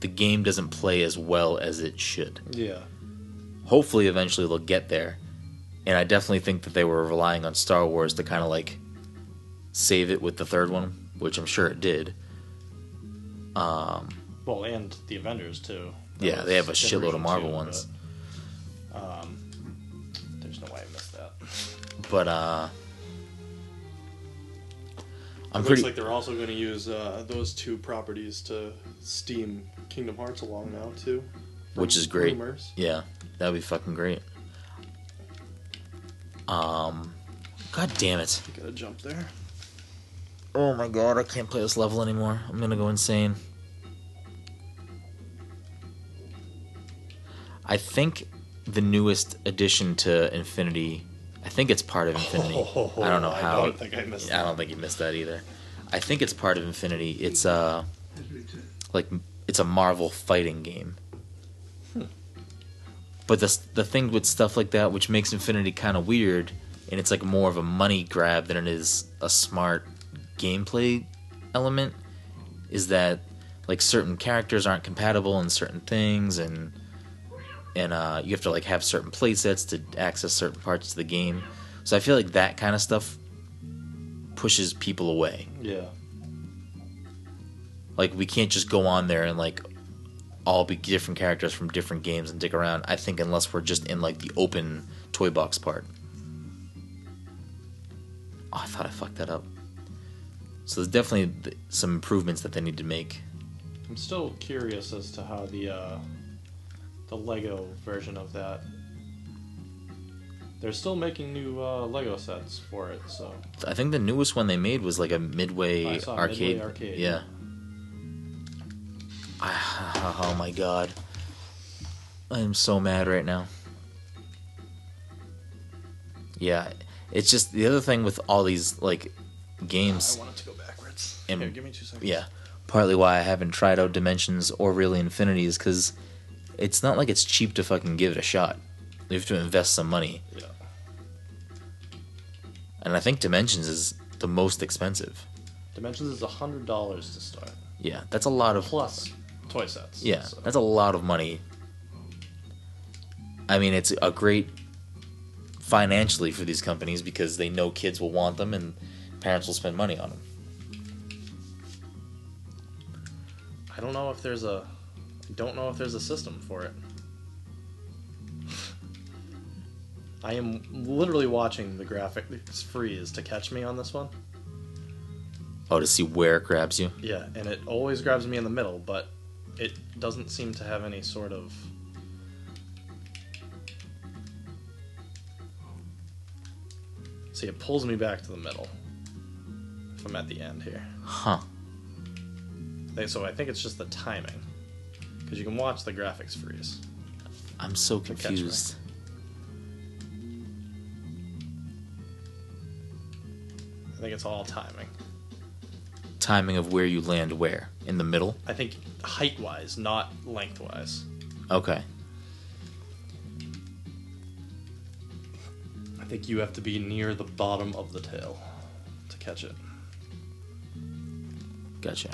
the game doesn't play as well as it should. yeah, Hopefully, eventually they'll get there. And I definitely think that they were relying on Star Wars to kind of like save it with the third one, which I'm sure it did. Um, well, and the Avengers too. That Yeah, they have a shitload of Marvel two, ones. but, um, there's no way I missed that. but uh, I'm Looks pretty. like they're also going to use uh, those two properties to steam Kingdom Hearts along now too. Which is great. rumors. Yeah, that'd be fucking great. Um, god damn it! You gotta jump there. Oh my god, I can't play this level anymore. I'm gonna go insane. I think the newest addition to Infinity. I think it's part of Infinity. I don't know I how. don't think I missed I don't think you missed that either. I think it's part of Infinity. It's uh Has returned. like it's a Marvel fighting game. But the the thing with stuff like that, which makes Infinity kind of weird, and it's like more of a money grab than it is a smart gameplay element, is that like certain characters aren't compatible in certain things, and and uh, you have to like have certain playsets to access certain parts of the game. So I feel like that kind of stuff pushes people away Yeah, like we can't just go on there and like all be different characters from different games and dick around. I think unless we're just in like the open toy box part. Oh, I thought I fucked that up. So there's definitely th- some improvements that they need to make. I'm still curious as to how the uh, the Lego version of that. They're still making new uh, Lego sets for it, so I think the newest one they made was like a midway arcade. Midway Arcade. Yeah. Oh my god. I'm so mad right now. Yeah, it's just the other thing with all these like games. I want it to go backwards. And- Here, give me two seconds. Yeah, partly why I haven't tried out Dimensions or really Infinity is because it's not like it's cheap to fucking give it a shot. You have to invest some money, yeah. and I think Dimensions is the most expensive. Dimensions is hundred dollars to start, Yeah, that's a lot of plus toy sets. Yeah, so. that's a lot of money. I mean, it's a great financially for these companies because they know kids will want them and parents will spend money on them. I don't know if there's a. I don't know if there's a system for it. I am literally watching the graphics freeze to catch me on this one. Oh, to see where it grabs you. Yeah, and it always grabs me in the middle, but it doesn't seem to have any sort of. See, it pulls me back to the middle. If I'm at the end here. Huh. So I think it's just the timing. Because you can watch the graphics freeze. I'm so confused. I think it's all timing. Timing of where you land where? In the middle? I think height wise, not length wise. Okay. I think you have to be near the bottom of the tail to catch it. Gotcha.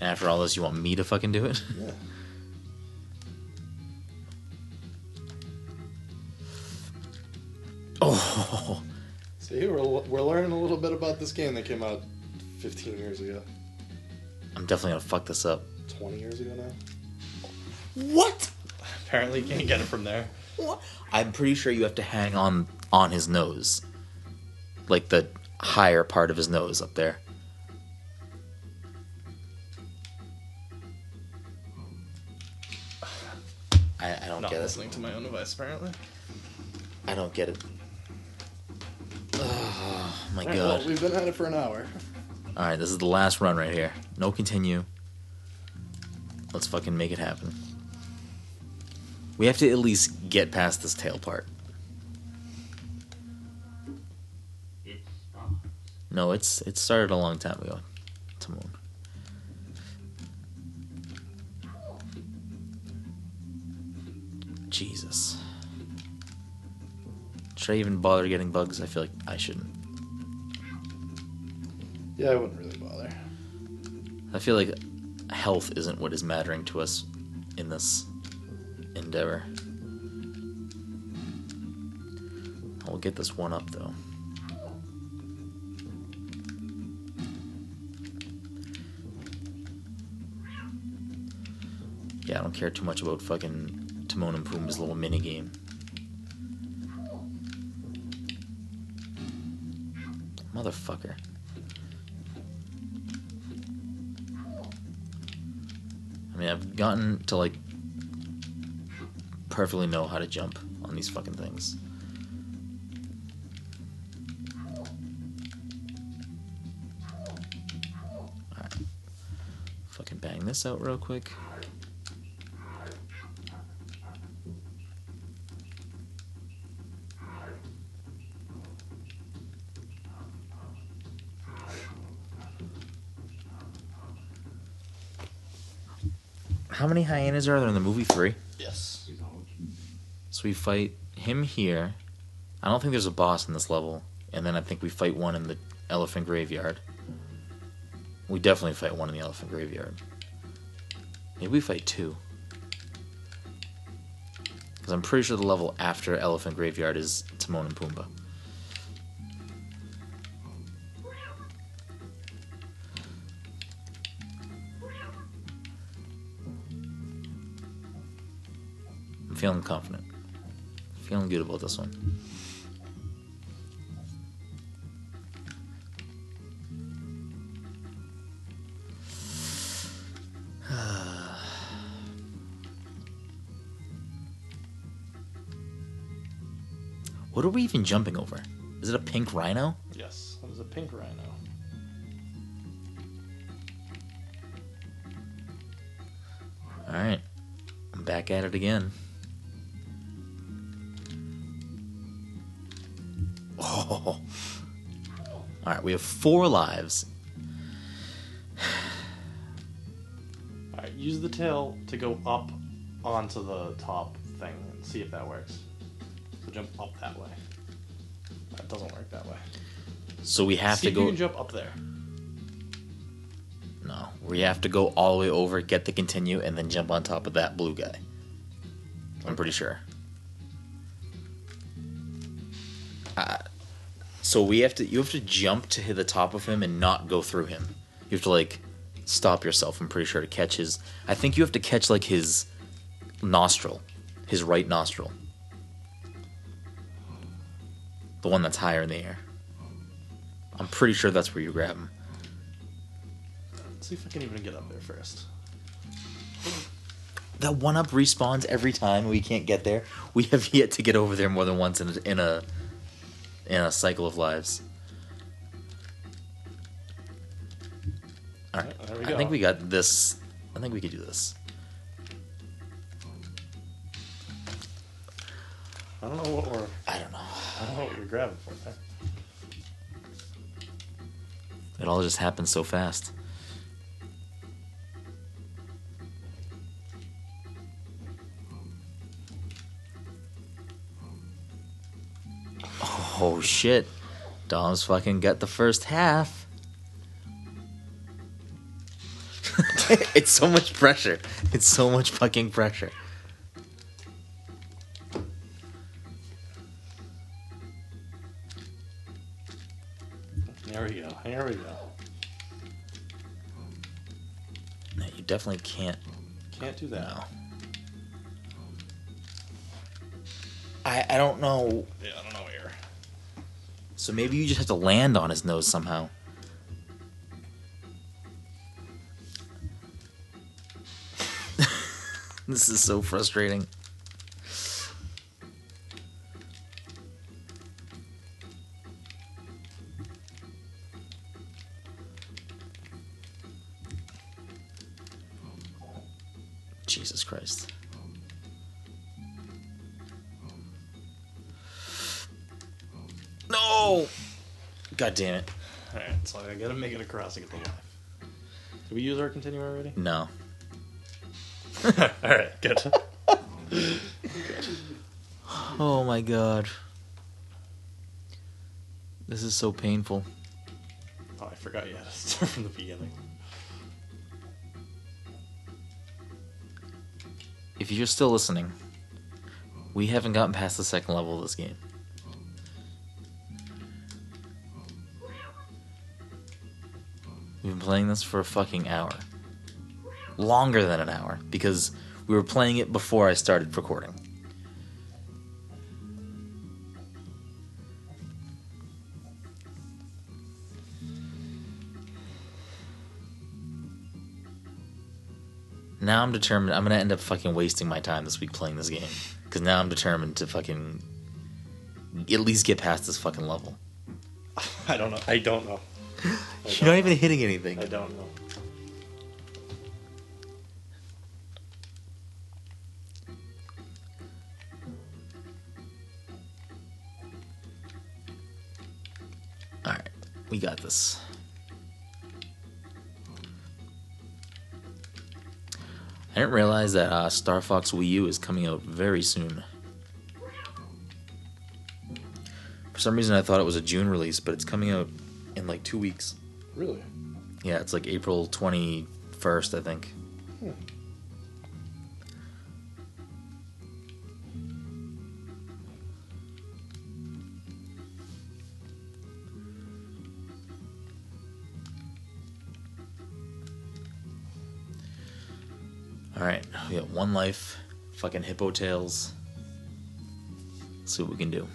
And after all this, you want me to fucking do it? Yeah. Oh, See, we're, we're learning a little bit about this game that came out 15 years ago, I'm definitely gonna fuck this up. 20 years ago now. What? Apparently, you can't get it from there. What? I'm pretty sure you have to hang on on his nose, like the higher part of his nose up there. I, I don't Not get it. listening to my own device, apparently. I don't get it. Oh my Alright, god! well, we've been at it for an hour. All right, this is the last run right here. No continue. Let's fucking make it happen. We have to at least get past this tail part. No, it's it started a long time ago. Timon. Jesus. Should I even bother getting bugs? I feel like I shouldn't. Yeah, I wouldn't really bother. I feel like health isn't what is mattering to us in this endeavor. I'll get this one up though. Yeah, I don't care too much about fucking Timon and Pumbaa's little mini game. Motherfucker. I mean, I've gotten to like perfectly know how to jump on these fucking things. Alright. Fucking bang this out real quick. How many hyenas are there in the movie? Three? Yes. So we fight him here. I don't think there's a boss in this level. And then I think we fight one in the elephant graveyard. We definitely fight one in the elephant graveyard. Maybe we fight two. Because I'm pretty sure the level after elephant graveyard is Timon and Pumbaa. Feeling confident. Feeling good about this one. What are we even jumping over? Is it a pink rhino? Yes. That was a pink rhino. Alright. I'm back at it again. Oh. Alright, we have four lives. Alright, use the tail to go up onto the top thing and see if that works. So jump up that way. That doesn't work that way. So we have see to if you go. can jump up there. No, we have to go all the way over, get the continue, and then jump on top of that blue guy. I'm pretty sure. So we have to. You have to jump to hit the top of him and not go through him. You have to like stop yourself. I'm pretty sure to catch his. I think you have to catch like his nostril, his right nostril, the one that's higher in the air. I'm pretty sure that's where you grab him. Let's see if I can even get up there first. that one up respawns every time we can't get there. We have yet to get over there more than once in a in a, in a cycle of lives. All right, There we I think we got this. I think we could do this. I don't know what we're. I don't know. I don't know what you're grabbing for there. It all just happened so fast. Oh shit. Dom's fucking got the first half. it's so much pressure. It's so much fucking pressure. There we go. Here we go. No, you definitely can't. Can't do that. No. I I don't know. Yeah, I don't know here. So maybe you just have to land on his nose somehow. this is so frustrating. God damn it. Alright, so I gotta make it across to get the life. Did we use our continue already? No. Alright, good. Oh my god. This is so painful. Oh, I forgot you had to start from the beginning. If you're still listening, we haven't gotten past the second level of this game. We've been playing this for a fucking hour. Longer than an hour, because we were playing it before I started recording. Now I'm determined. I'm gonna end up fucking wasting my time this week playing this game because now I'm determined to fucking at least get past this fucking level. I don't know. I don't know. I You're don't not even hitting anything. I don't know. All right, we got this. I didn't realize that uh, Star Fox Wii U is coming out very soon. For some reason, I thought it was a June release, but it's coming out in like two weeks. Really? Yeah, it's like April 21st, I think. Hmm. Alright, we got one life, fucking hippo tails. Let's see what we can do.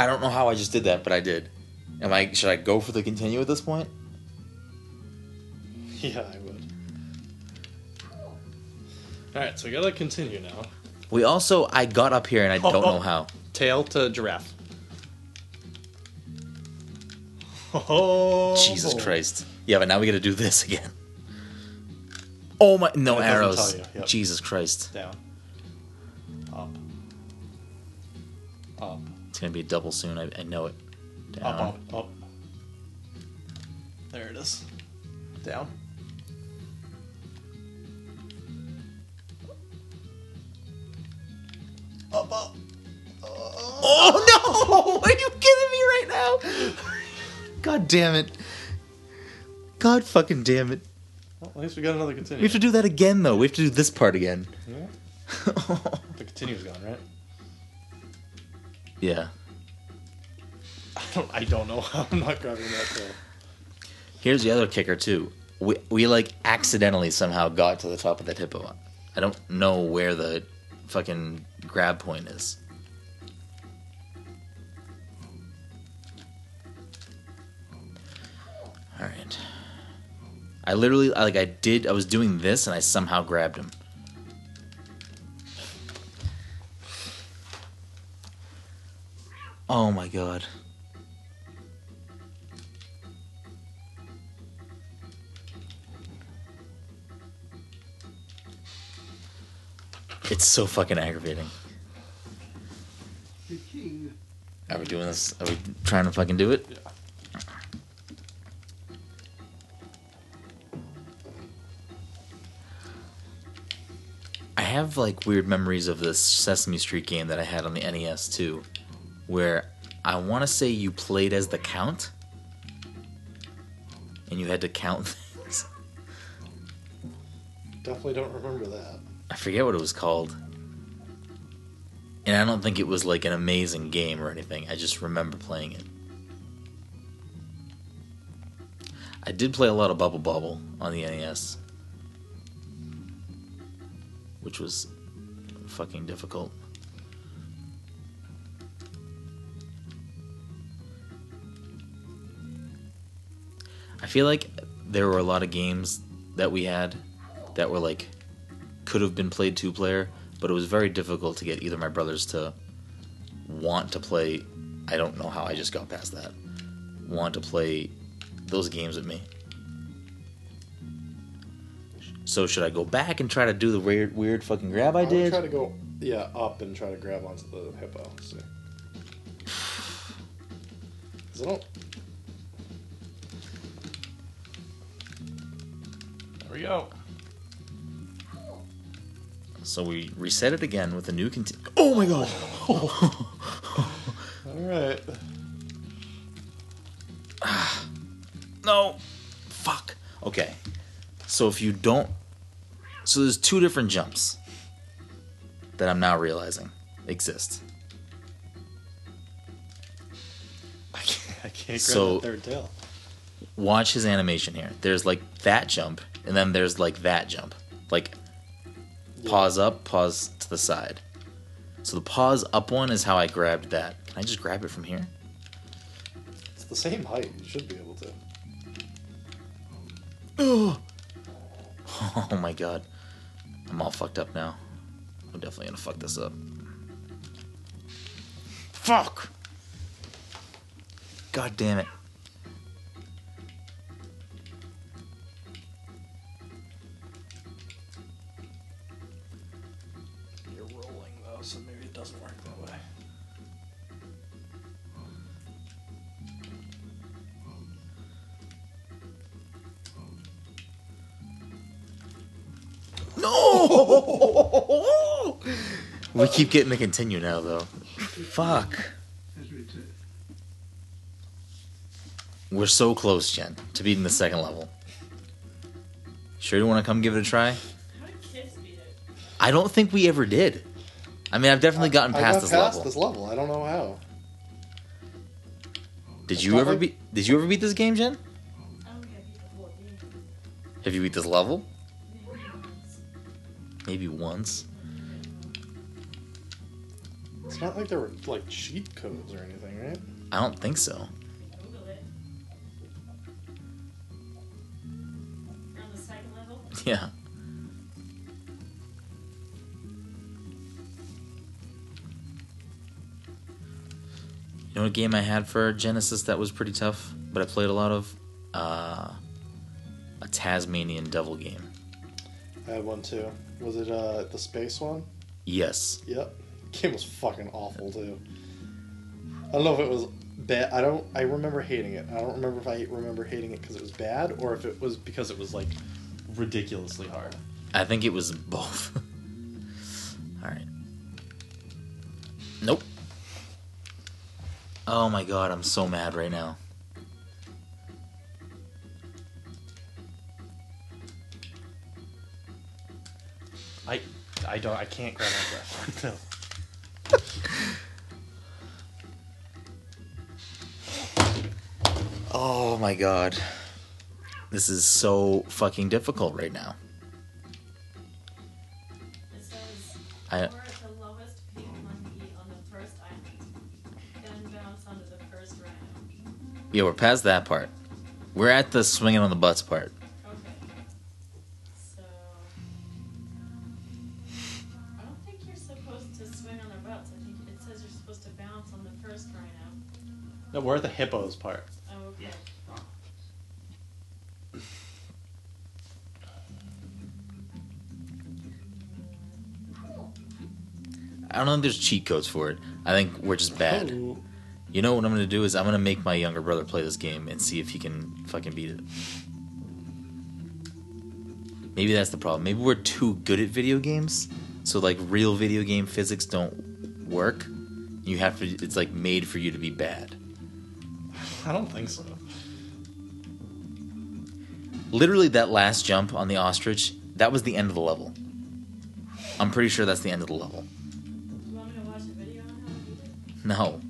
I don't know how I just did that, but I did. Am I? Should I go for the continue at this point? Yeah, I would. Alright, so we gotta continue now. We also, I got up here and I Oh, don't oh. know how. Tail to giraffe. Oh, Jesus Christ! Yeah, but now we got to do this again. Oh my! No arrows. yep. Jesus Christ! Down. It's gonna be a double soon. I, I know it. Down. Up, up, up. There it is. Down. Up, up. Oh no! Are you kidding me right now? God damn it! God fucking damn it! Well, at least we got another continue. We have to do that again though. We have to do this part again. Yeah. The continue's gone, right? Yeah. I don't, I don't know how I'm not grabbing that. Here's the other kicker too. We we like accidentally somehow got to the top of that hippo. I don't know where the fucking grab point is. All right. I literally like I did I was doing this and I somehow grabbed him. Oh my god. It's so fucking aggravating. Are we doing this? Are we trying to fucking do it? I have like weird memories of this Sesame Street game that I had on the NES too, where I want to say you played as the Count, and you had to count things. Definitely don't remember that. I forget what it was called. And I don't think it was like an amazing game or anything. I just remember playing it. I did play a lot of Bubble Bobble on the NES, which was fucking difficult. I feel like there were a lot of games that we had that were like could have been played two player, but it was very difficult to get either my brothers to want to play. I don't know how I just got past that. Want to play those games with me. So should I go back and try to do the weird, weird fucking grab I I did? try to go, yeah, up and try to grab onto the hippo. I don't. We go. So we reset it again with a new conti- Oh my god! All right. no! Fuck. Okay. So if you don't. So there's two different jumps that I'm now realizing exist. I can't, I can't grab So- that third tail. Watch his animation here. There's like that jump, and then there's like that jump. Like pause up, pause to the side. So the pause up one is how I grabbed that. Can I just grab it from here? It's the same height. You should be able to. Oh my god. I'm all fucked up now. I'm definitely gonna fuck this up. Fuck! God damn it. We keep getting to continue now, though. Fuck. We're so close, Jen, to beating the second level. Sure you want to come give it a try? How did kids beat it? I don't think we ever did. I mean, I've definitely gotten I past got this past level. this level. I don't know how. Did you ever like- beat? Did you ever beat this game, Jen? I don't think beat the whole game. Have you beat this level? Maybe once. It's not like there were like cheat codes or anything, right? I don't think so. Google it. You're on the second level? Yeah. You know what game I had for Genesis that was pretty tough, but I played a lot of? Uh, a Tasmanian Devil game. I had one too. Was it uh the space one? Yes. Yep. Game was fucking awful too. I don't know if it was bad. I don't. I remember hating it. I don't remember if I remember hating it because it was bad or if it was Because it was like ridiculously hard. I think it was both. Alright. Nope. Oh my god, I'm so mad right now. I I don't I can't grab my breath. No. Oh my god. This is so fucking difficult right now. I Or at the lowest peak monkey on the first island. Then bounce onto the first round. Yeah, we're past that part. We're at the swinging on the butts part. Swing butts. I think it says you're supposed to bounce on the first rhino. No, we're at the hippos part. Oh, okay. I don't think there's cheat codes for it. I think we're just bad. Oh, You know what I'm gonna do is I'm gonna make my younger brother play this game and see if he can fucking beat it. Maybe that's the problem. Maybe we're too good at video games, so like real video game physics don't work. You have to. It's like made for you to be bad. I don't think so. Literally, that last jump on the ostrich, that was the end of the level. I'm pretty sure that's the end of the level. Do you want me to watch a video on how to beat it? No,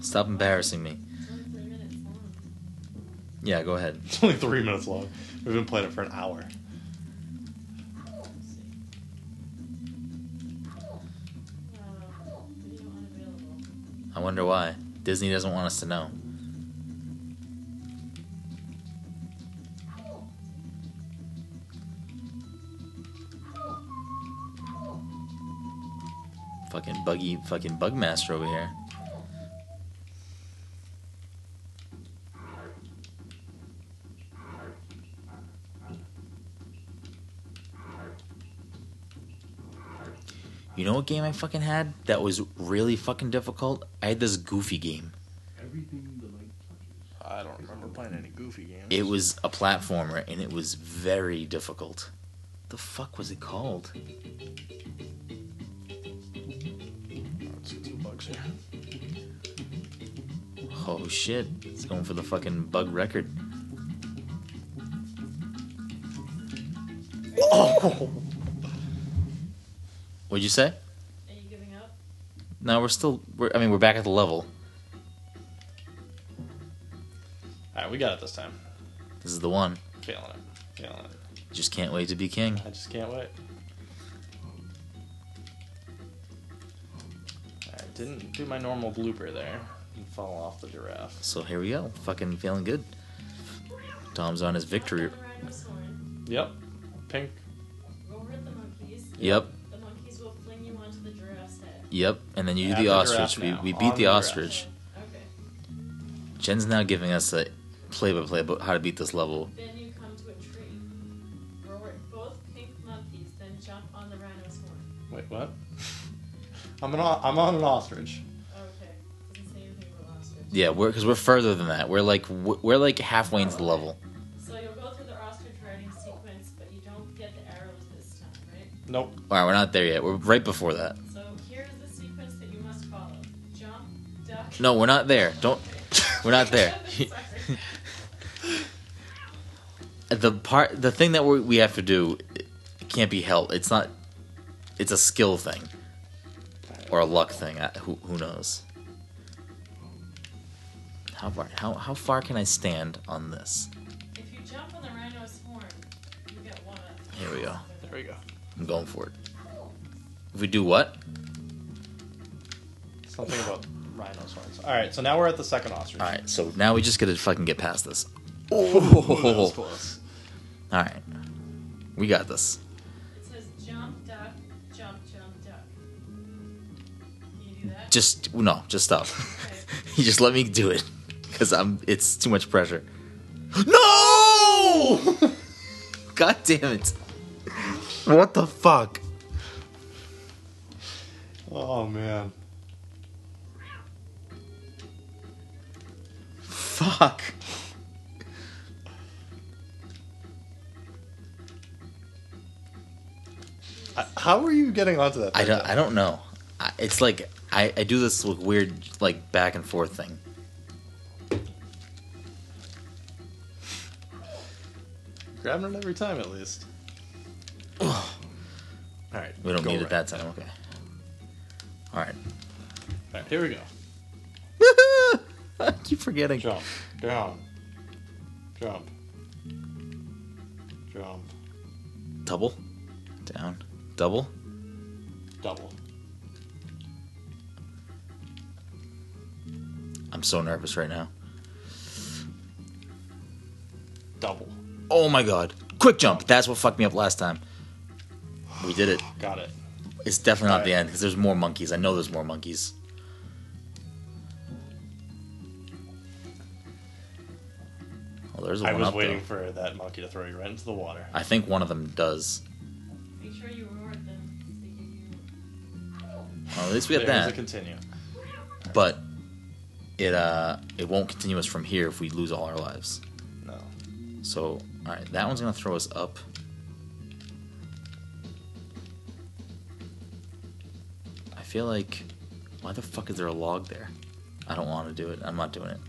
stop embarrassing me. It's only three minutes long. Yeah, go ahead. It's only three minutes long. We've been playing it for an hour. Let's see. Uh, video unavailable. I wonder why. Disney doesn't want us to know. Fucking buggy, fucking bugmaster over here. You know what game I fucking had that was really fucking difficult? I had this goofy game. Everything the light touches. I don't remember playing any goofy games. It was a platformer and it was very difficult. The fuck was it called? Let's get some bugs here. Oh shit. It's going for the fucking bug record. Oh, What'd you say? Are you giving up? No, we're still we're I mean we're back at the level. All right, we got it this time. This is the one. Feeling it. Feeling it. Just can't wait to be king. I just can't wait. Alright, didn't do my normal blooper there. And fall off the giraffe. So here we go. Fucking feeling good. Tom's on his victory. Jump on the rhino's horn. Yep. Pink. Go hit the monkeys. Yep. Yep. And then you do the the ostrich. We, we beat the the ostrich. Okay. Jen's now giving us a play by play about how to beat this level. Then you come to a tree. Roar at both pink monkeys, then jump on the rhino's horn. Wait, what? I'm an o- I'm on an ostrich. Okay. Doesn't say ostrich. Yeah, we're because we're further than that. We're like we're like halfway into the level. So you'll go through the ostrich riding sequence, but you don't get the arrows this time, right? Nope. All right, we're not there yet. We're right before that. No, we're not there. Don't. We're not there. The part, the thing that we we have to do, it can't be helped. It's not. It's a skill thing, or a luck thing. I, who who knows? How far? How how far can I stand on this? If you jump on the rhino's horn, you get one up. Here we go. There we go. I'm going for it. If we do what? Something about rhinos horns. Alright, so now we're at the second ostrich. All right, so now we just gotta fucking get past this. Ooh, that was close. All right, we got this. It says jump, duck, jump, jump, duck. Can you do that? Just no, just stop. Okay. you just let me do it because I'm. It's too much pressure. No! God damn it! What the fuck? Oh man. Fuck. How are you getting onto that? I don't. I don't know. I, it's like I, I do this weird like back and forth thing. Grabbing it every time at least. Alright. We don't need it that time. Okay. All right. Alright, here we go. I keep forgetting. Jump. Down. Jump. Jump. Double. Down. Double. Double. I'm so nervous right now. Double. Oh my god. Quick jump. That's what fucked me up last time. We did it. Got it. It's definitely not Alright. the end because there's more monkeys. I know there's more monkeys. There's a I one was up waiting though. for that monkey to throw you right into the water. I think one of them does. Make sure you reward them. them. 'cause they give you- Well, at least we got There's a that. continue. But it uh it won't continue us from here if we lose all our lives. No. So all right, that one's gonna throw us up. I feel like why the fuck is there a log there? I don't want to do it. I'm not doing it.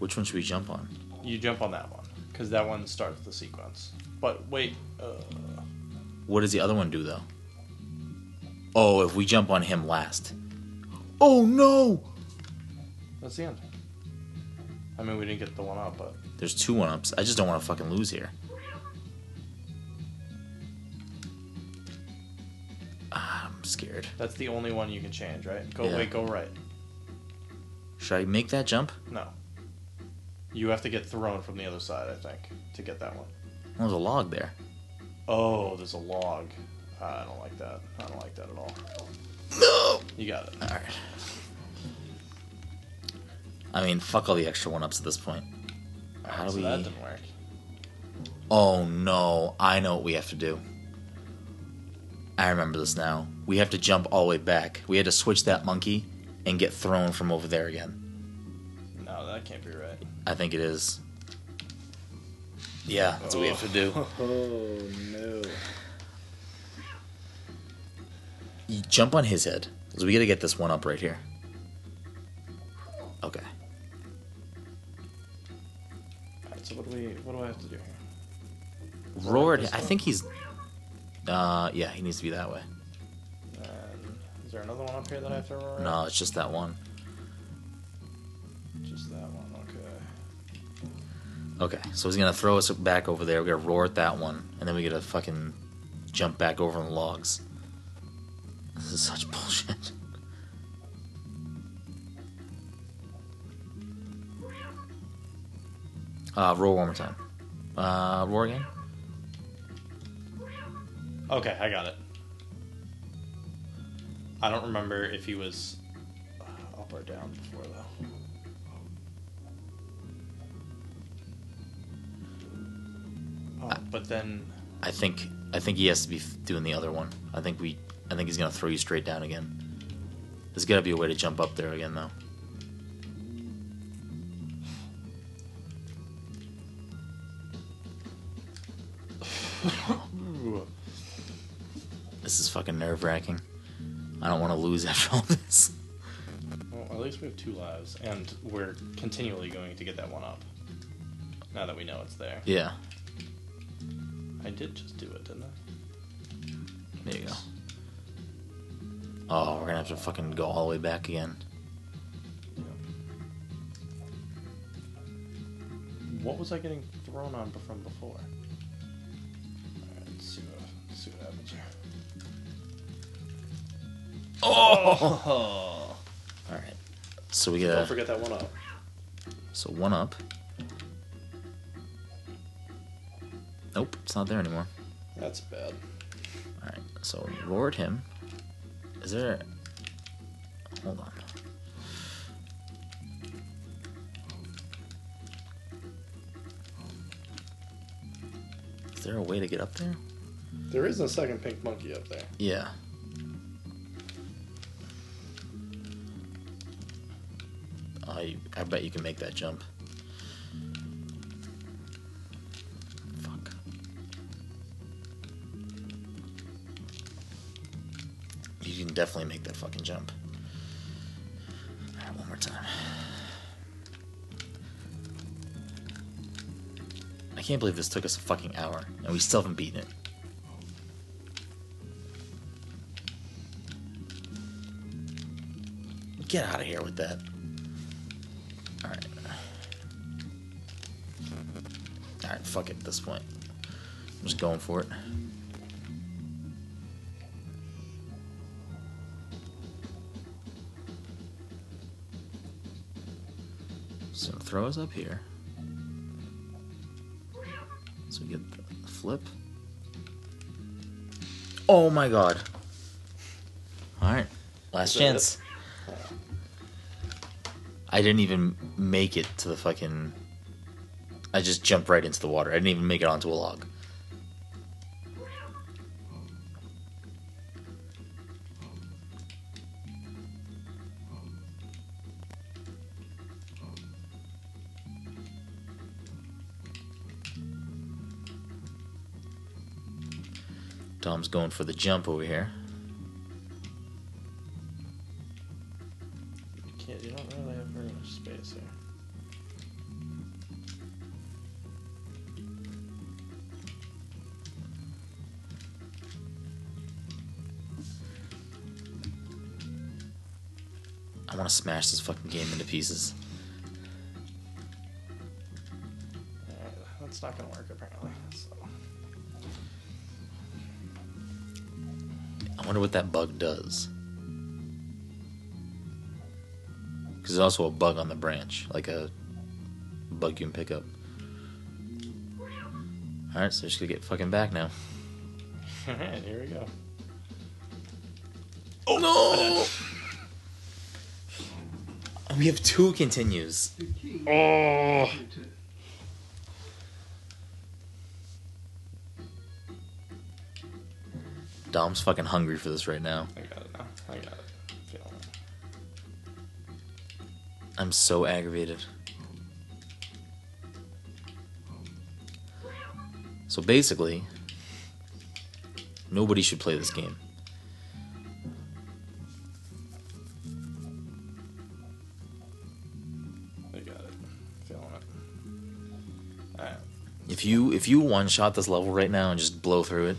Which one should we jump on? You jump on that one because that one starts the sequence. But wait, uh, What does the other one do though? Oh, if we jump on him last. Oh no! that's the end. I mean, we didn't get the one up, but There's two one ups. I just don't want to fucking lose here. Ah, I'm scared. that's the only one you can change, right? Go Yeah. wait, go right. Should I make that jump? No. You have to get thrown from the other side, I think, to get that one. There's a log there. Oh, there's a log. Ah, I don't like that. I don't like that at all. No! You got it. Alright. I mean, fuck all the extra one ups at this point. How do so we. that didn't work. Oh no, I know what we have to do. I remember this now. We have to jump all the way back. We had to switch that monkey and get thrown from over there again. No, that can't be right. I think it is. Yeah, that's what we have to do. Oh no. You jump on his head. Because we gotta get this one up right here. Okay. Alright, so what do we what do I have to do here? Roared. I think he's. Uh, yeah, he needs to be that way. And is there another one up here that I have to roar? at? No, it's just that one. Just that one, okay. Okay, so he's gonna throw us back over there. We gotta roar at that one, and then we gotta fucking jump back over on the logs. This is such bullshit. Uh, roar one more time. Uh, roar again. Okay, I got it. I don't remember if he was uh, up or down before though. Oh, but then I think I think he has to be doing the other one. I think we I think he's gonna throw you straight down again. There's gotta be a way to jump up there again though. This is fucking nerve wracking. I don't want to lose after all this. well, at least we have two lives, and we're continually going to get that one up. Now that we know it's there, Yeah, I did just do it, didn't I? there you go. Oh, we're gonna have to fucking go all the way back again. What was I getting thrown on from before? Alright, let's see what, let's see what happens here. Oh! oh! Alright. So we Don't gotta. forget that one up. So one up. Nope, it's not there anymore. That's bad. Alright, so we roared him. Is there. Hold on. Is there a way to get up there? There is a second pink monkey up there. Yeah. I I bet you can make that jump. Definitely make that fucking jump. One more time. I can't believe this took us a fucking hour and we still haven't beaten it. Get out of here with that. Alright. Alright, fuck it at this point. I'm just going for it. Throw us up here. So we get the flip. Oh my god. Alright. Last chance. I didn't even make it to the fucking. I just jumped right into the water. I didn't even make it onto a log. Going for the jump over here. You can't. You don't really have very much space here. I want to smash this fucking game into pieces. That's not gonna wonder what that bug does. Because there's also a bug on the branch, like a bug you can pick up. Alright, so just gonna get fucking back now. Alright, here we go. Oh no! We have two continues. Oh. Dom's fucking hungry for this right now. I got it now. I got it. Feeling it. I'm so aggravated. So basically, nobody should play this game. I got it. Feeling it. Alright. If you if you one shot this level right now and just blow through it,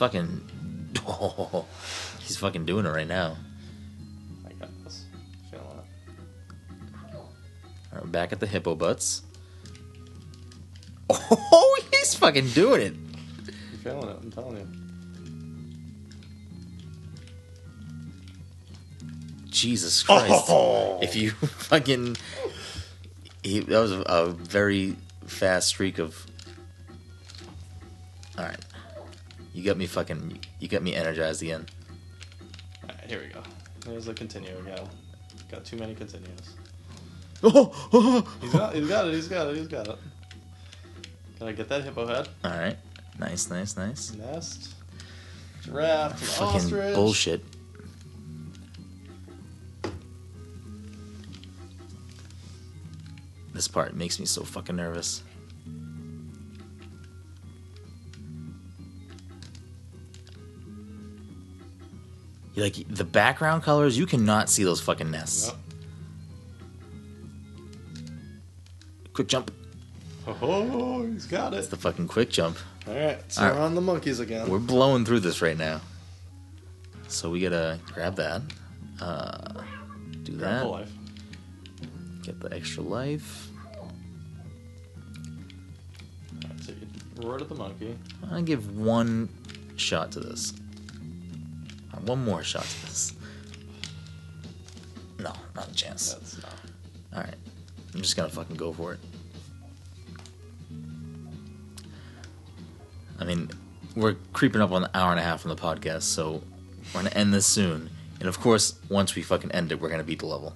fucking oh, he's fucking doing it right now. I got this. Feeling it. All right, we're back at the hippo butts. Oh, he's fucking doing it. I'm feeling it. I'm telling you. Jesus Christ. Oh. If you fucking. He, that was a very fast streak of. You got me fucking. You got me energized again. Alright, here we go. There's a continue again. Got too many continues. Oh, He's got, he's got it. He's got it. He's got it. Can I get that hippo head? Alright. Nice, nice, nice. Nest. Giraffe. an Fucking ostrich. bullshit. This part makes me so fucking nervous. Like the background colors, you cannot see those fucking nests. Yep. Quick jump. Oh, he's got it. It's the fucking quick jump. Alright, so Alright. we're on the monkeys again. We're blowing through this right now. So we gotta grab that. Uh, do Grab that. the. Get the extra life. So you roar to the monkey. I'm gonna give one shot to this. Uh, One more shot to this. No, not a chance. That's not. Alright. I'm just gonna fucking go for it. I mean, we're creeping up on an hour and a half from the podcast, so we're gonna end this soon. And of course, once we fucking end it, we're gonna beat the level.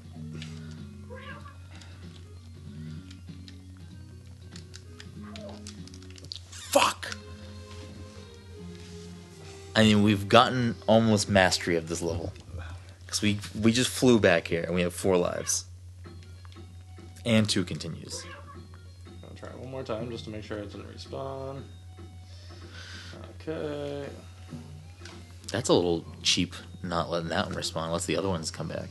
I mean, we've gotten almost mastery of this level. Because we, we just flew back here and we have four lives. And two continues. Gonna try it one more time just to make sure it doesn't respawn. Okay. That's a little cheap not letting that one respond. Let's the other ones come back.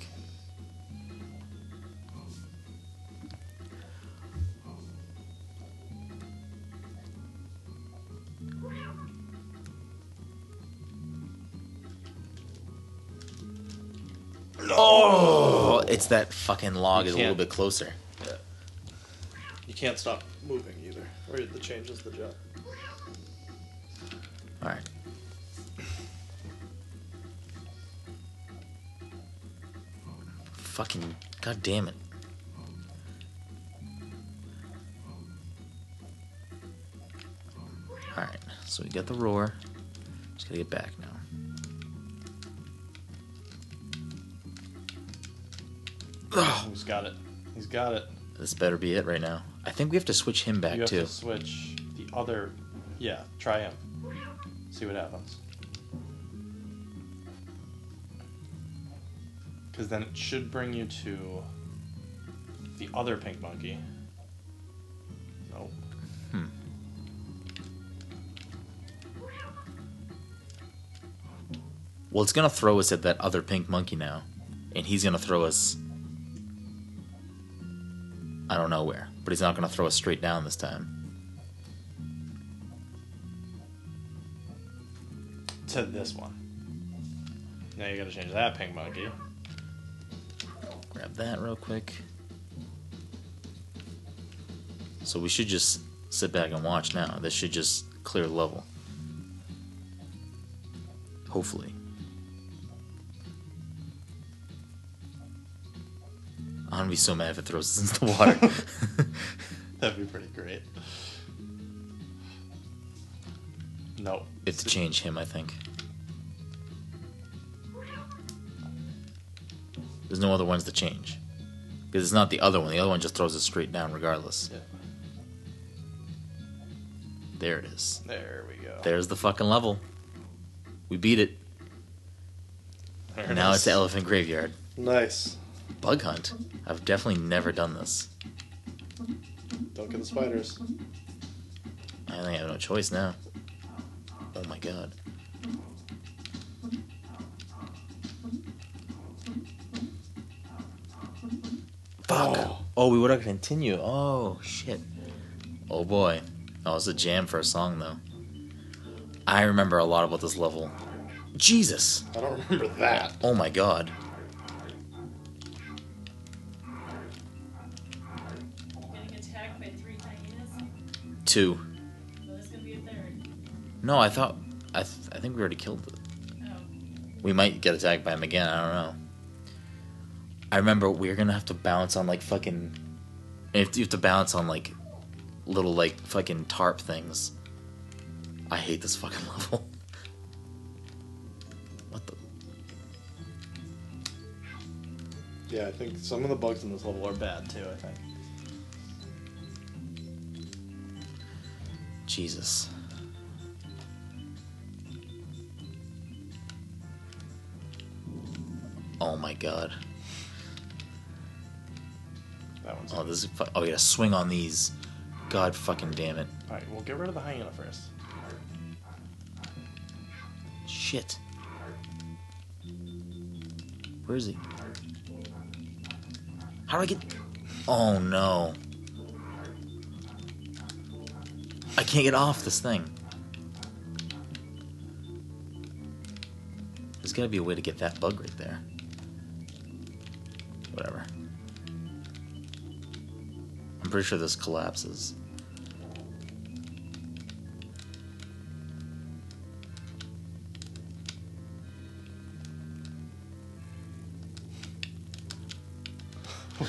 It's that fucking log You is a little can't- bit closer. You can't stop moving either, or the changes the jump. All right. Fucking god damn it. All right. So we got the roar. Just gotta get back now. He's got it. He's got it. This better be it right now. I think we have to switch him back you have too. to switch the other. Yeah, try him. See what happens. Because then it should bring you to the other pink monkey. Nope. Hmm. Well, it's gonna throw us at that other pink monkey now, and he's gonna throw us. I don't know where, but he's not gonna throw us straight down this time. To this one. Now you gotta change that pink monkey. Grab that real quick. So we should just sit back and watch now. This should just clear the level. Hopefully. I'm gonna be so mad if it throws us into the water. That'd be pretty great. Nope. We have to change him, I think. There's no other ones to change. Because it's not the other one. The other one just throws it straight down regardless. Yeah. There it is. There we go. There's the fucking level. We beat it. There it now is. it's the elephant graveyard. Nice. Bug hunt. I've definitely never done this. Don't get the spiders. I think I have no choice now. Oh my god. Fuck. Oh. Oh, we would have continued. Oh shit. Oh boy. That was a jam for a song though. I remember a lot about this level. Jesus. I don't remember that. Oh my god. Two. Oh, well, there's gonna be a third. No, I thought. I, th- I think we already killed it. Oh. We might get attacked by him again. I don't know. I remember we are gonna have to bounce on like fucking. You have to, you have to bounce on like little like fucking tarp things. I hate this fucking level. What the? Yeah, I think some of the bugs in this level are bad too. I think. Jesus. Oh my god. That one's. Oh, this is. Fu- oh, we gotta swing on these. God fucking damn it. All right, we'll get rid of the hyena first. Shit. Where is he? How do I get. Oh no. I can't get off this thing. There's gotta be a way to get that bug right there. Whatever. I'm pretty sure this collapses.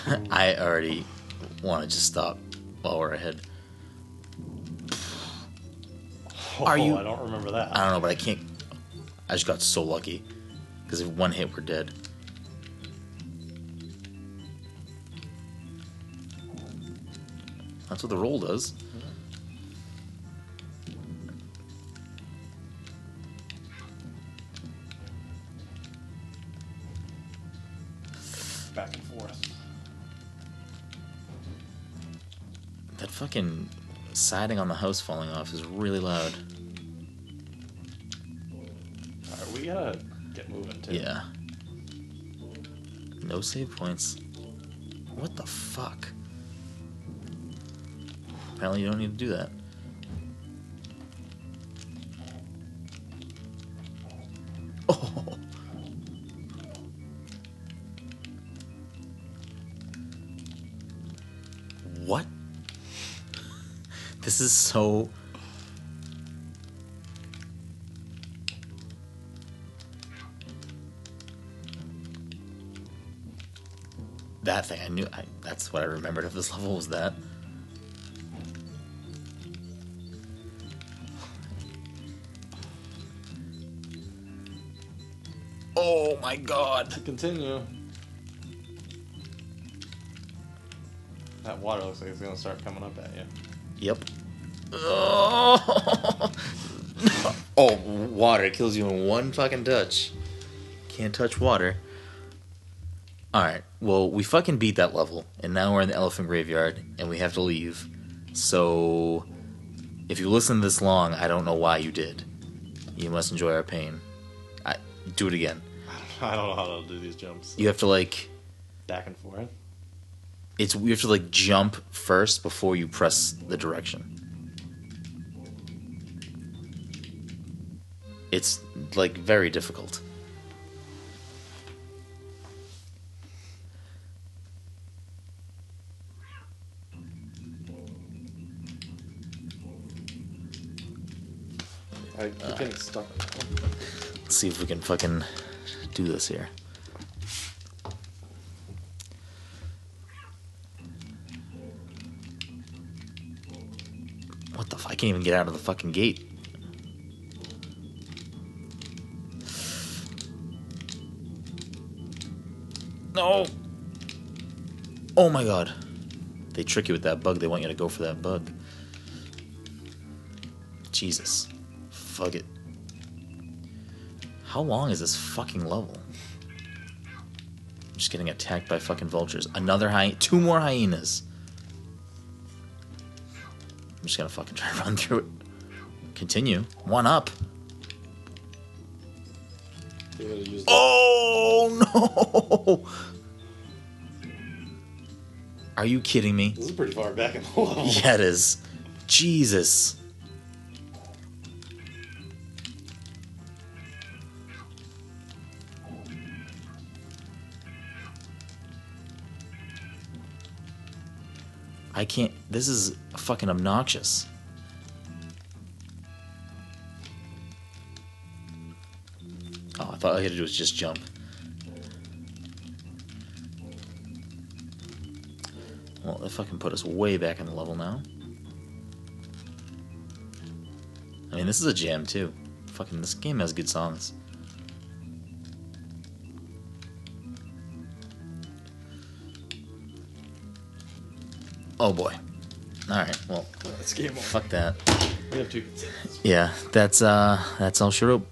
I already want to just stop while we're ahead. Oh, Are oh, you- I don't remember that. I don't know, but I can't. I just got so lucky because if one hit, we're dead. That's what the roll does. Siding on the house falling off is really loud. All right, we gotta get moving too. Yeah. No save points. What the fuck? Apparently, you don't need to do that. Oh. This is so. That thing, I knew. I, that's what I remembered of this level was that. Oh my god. To continue. That water looks like it's gonna start coming up at you. Yep. Oh, oh water kills you in one fucking touch. Can't touch water. Alright, well, we fucking beat that level, and now we're in the elephant graveyard, and we have to leave. So, if you listen this long, I don't know why you did. You must enjoy our pain. I, do it again. I don't know how to do these jumps. You have to, like, Back and forth. it's you have to like jump first before you press the direction. It's like very difficult. I keep getting stuck. Let's see if we can fucking do this here. What the? F- I can't even get out of the fucking gate. No. Oh my god. They trick you with that bug. They want you to go for that bug. Jesus. Fuck it. How long is this fucking level? I'm just getting attacked by fucking vultures. Another hyena. Two more hyenas. I'm just gonna fucking try to run through it. Continue. One up. Oh no! Are you kidding me? This is pretty far back in the level. Yeah, it is. Jesus. I can't. This is fucking obnoxious. All I had to do was just jump. Well, that fucking put us way back in the level now. I mean, this is a jam too. Fucking, this game has good songs. Oh boy. Alright, well, It's game over. fuck that. We have two. Yeah, that's uh that's all she wrote.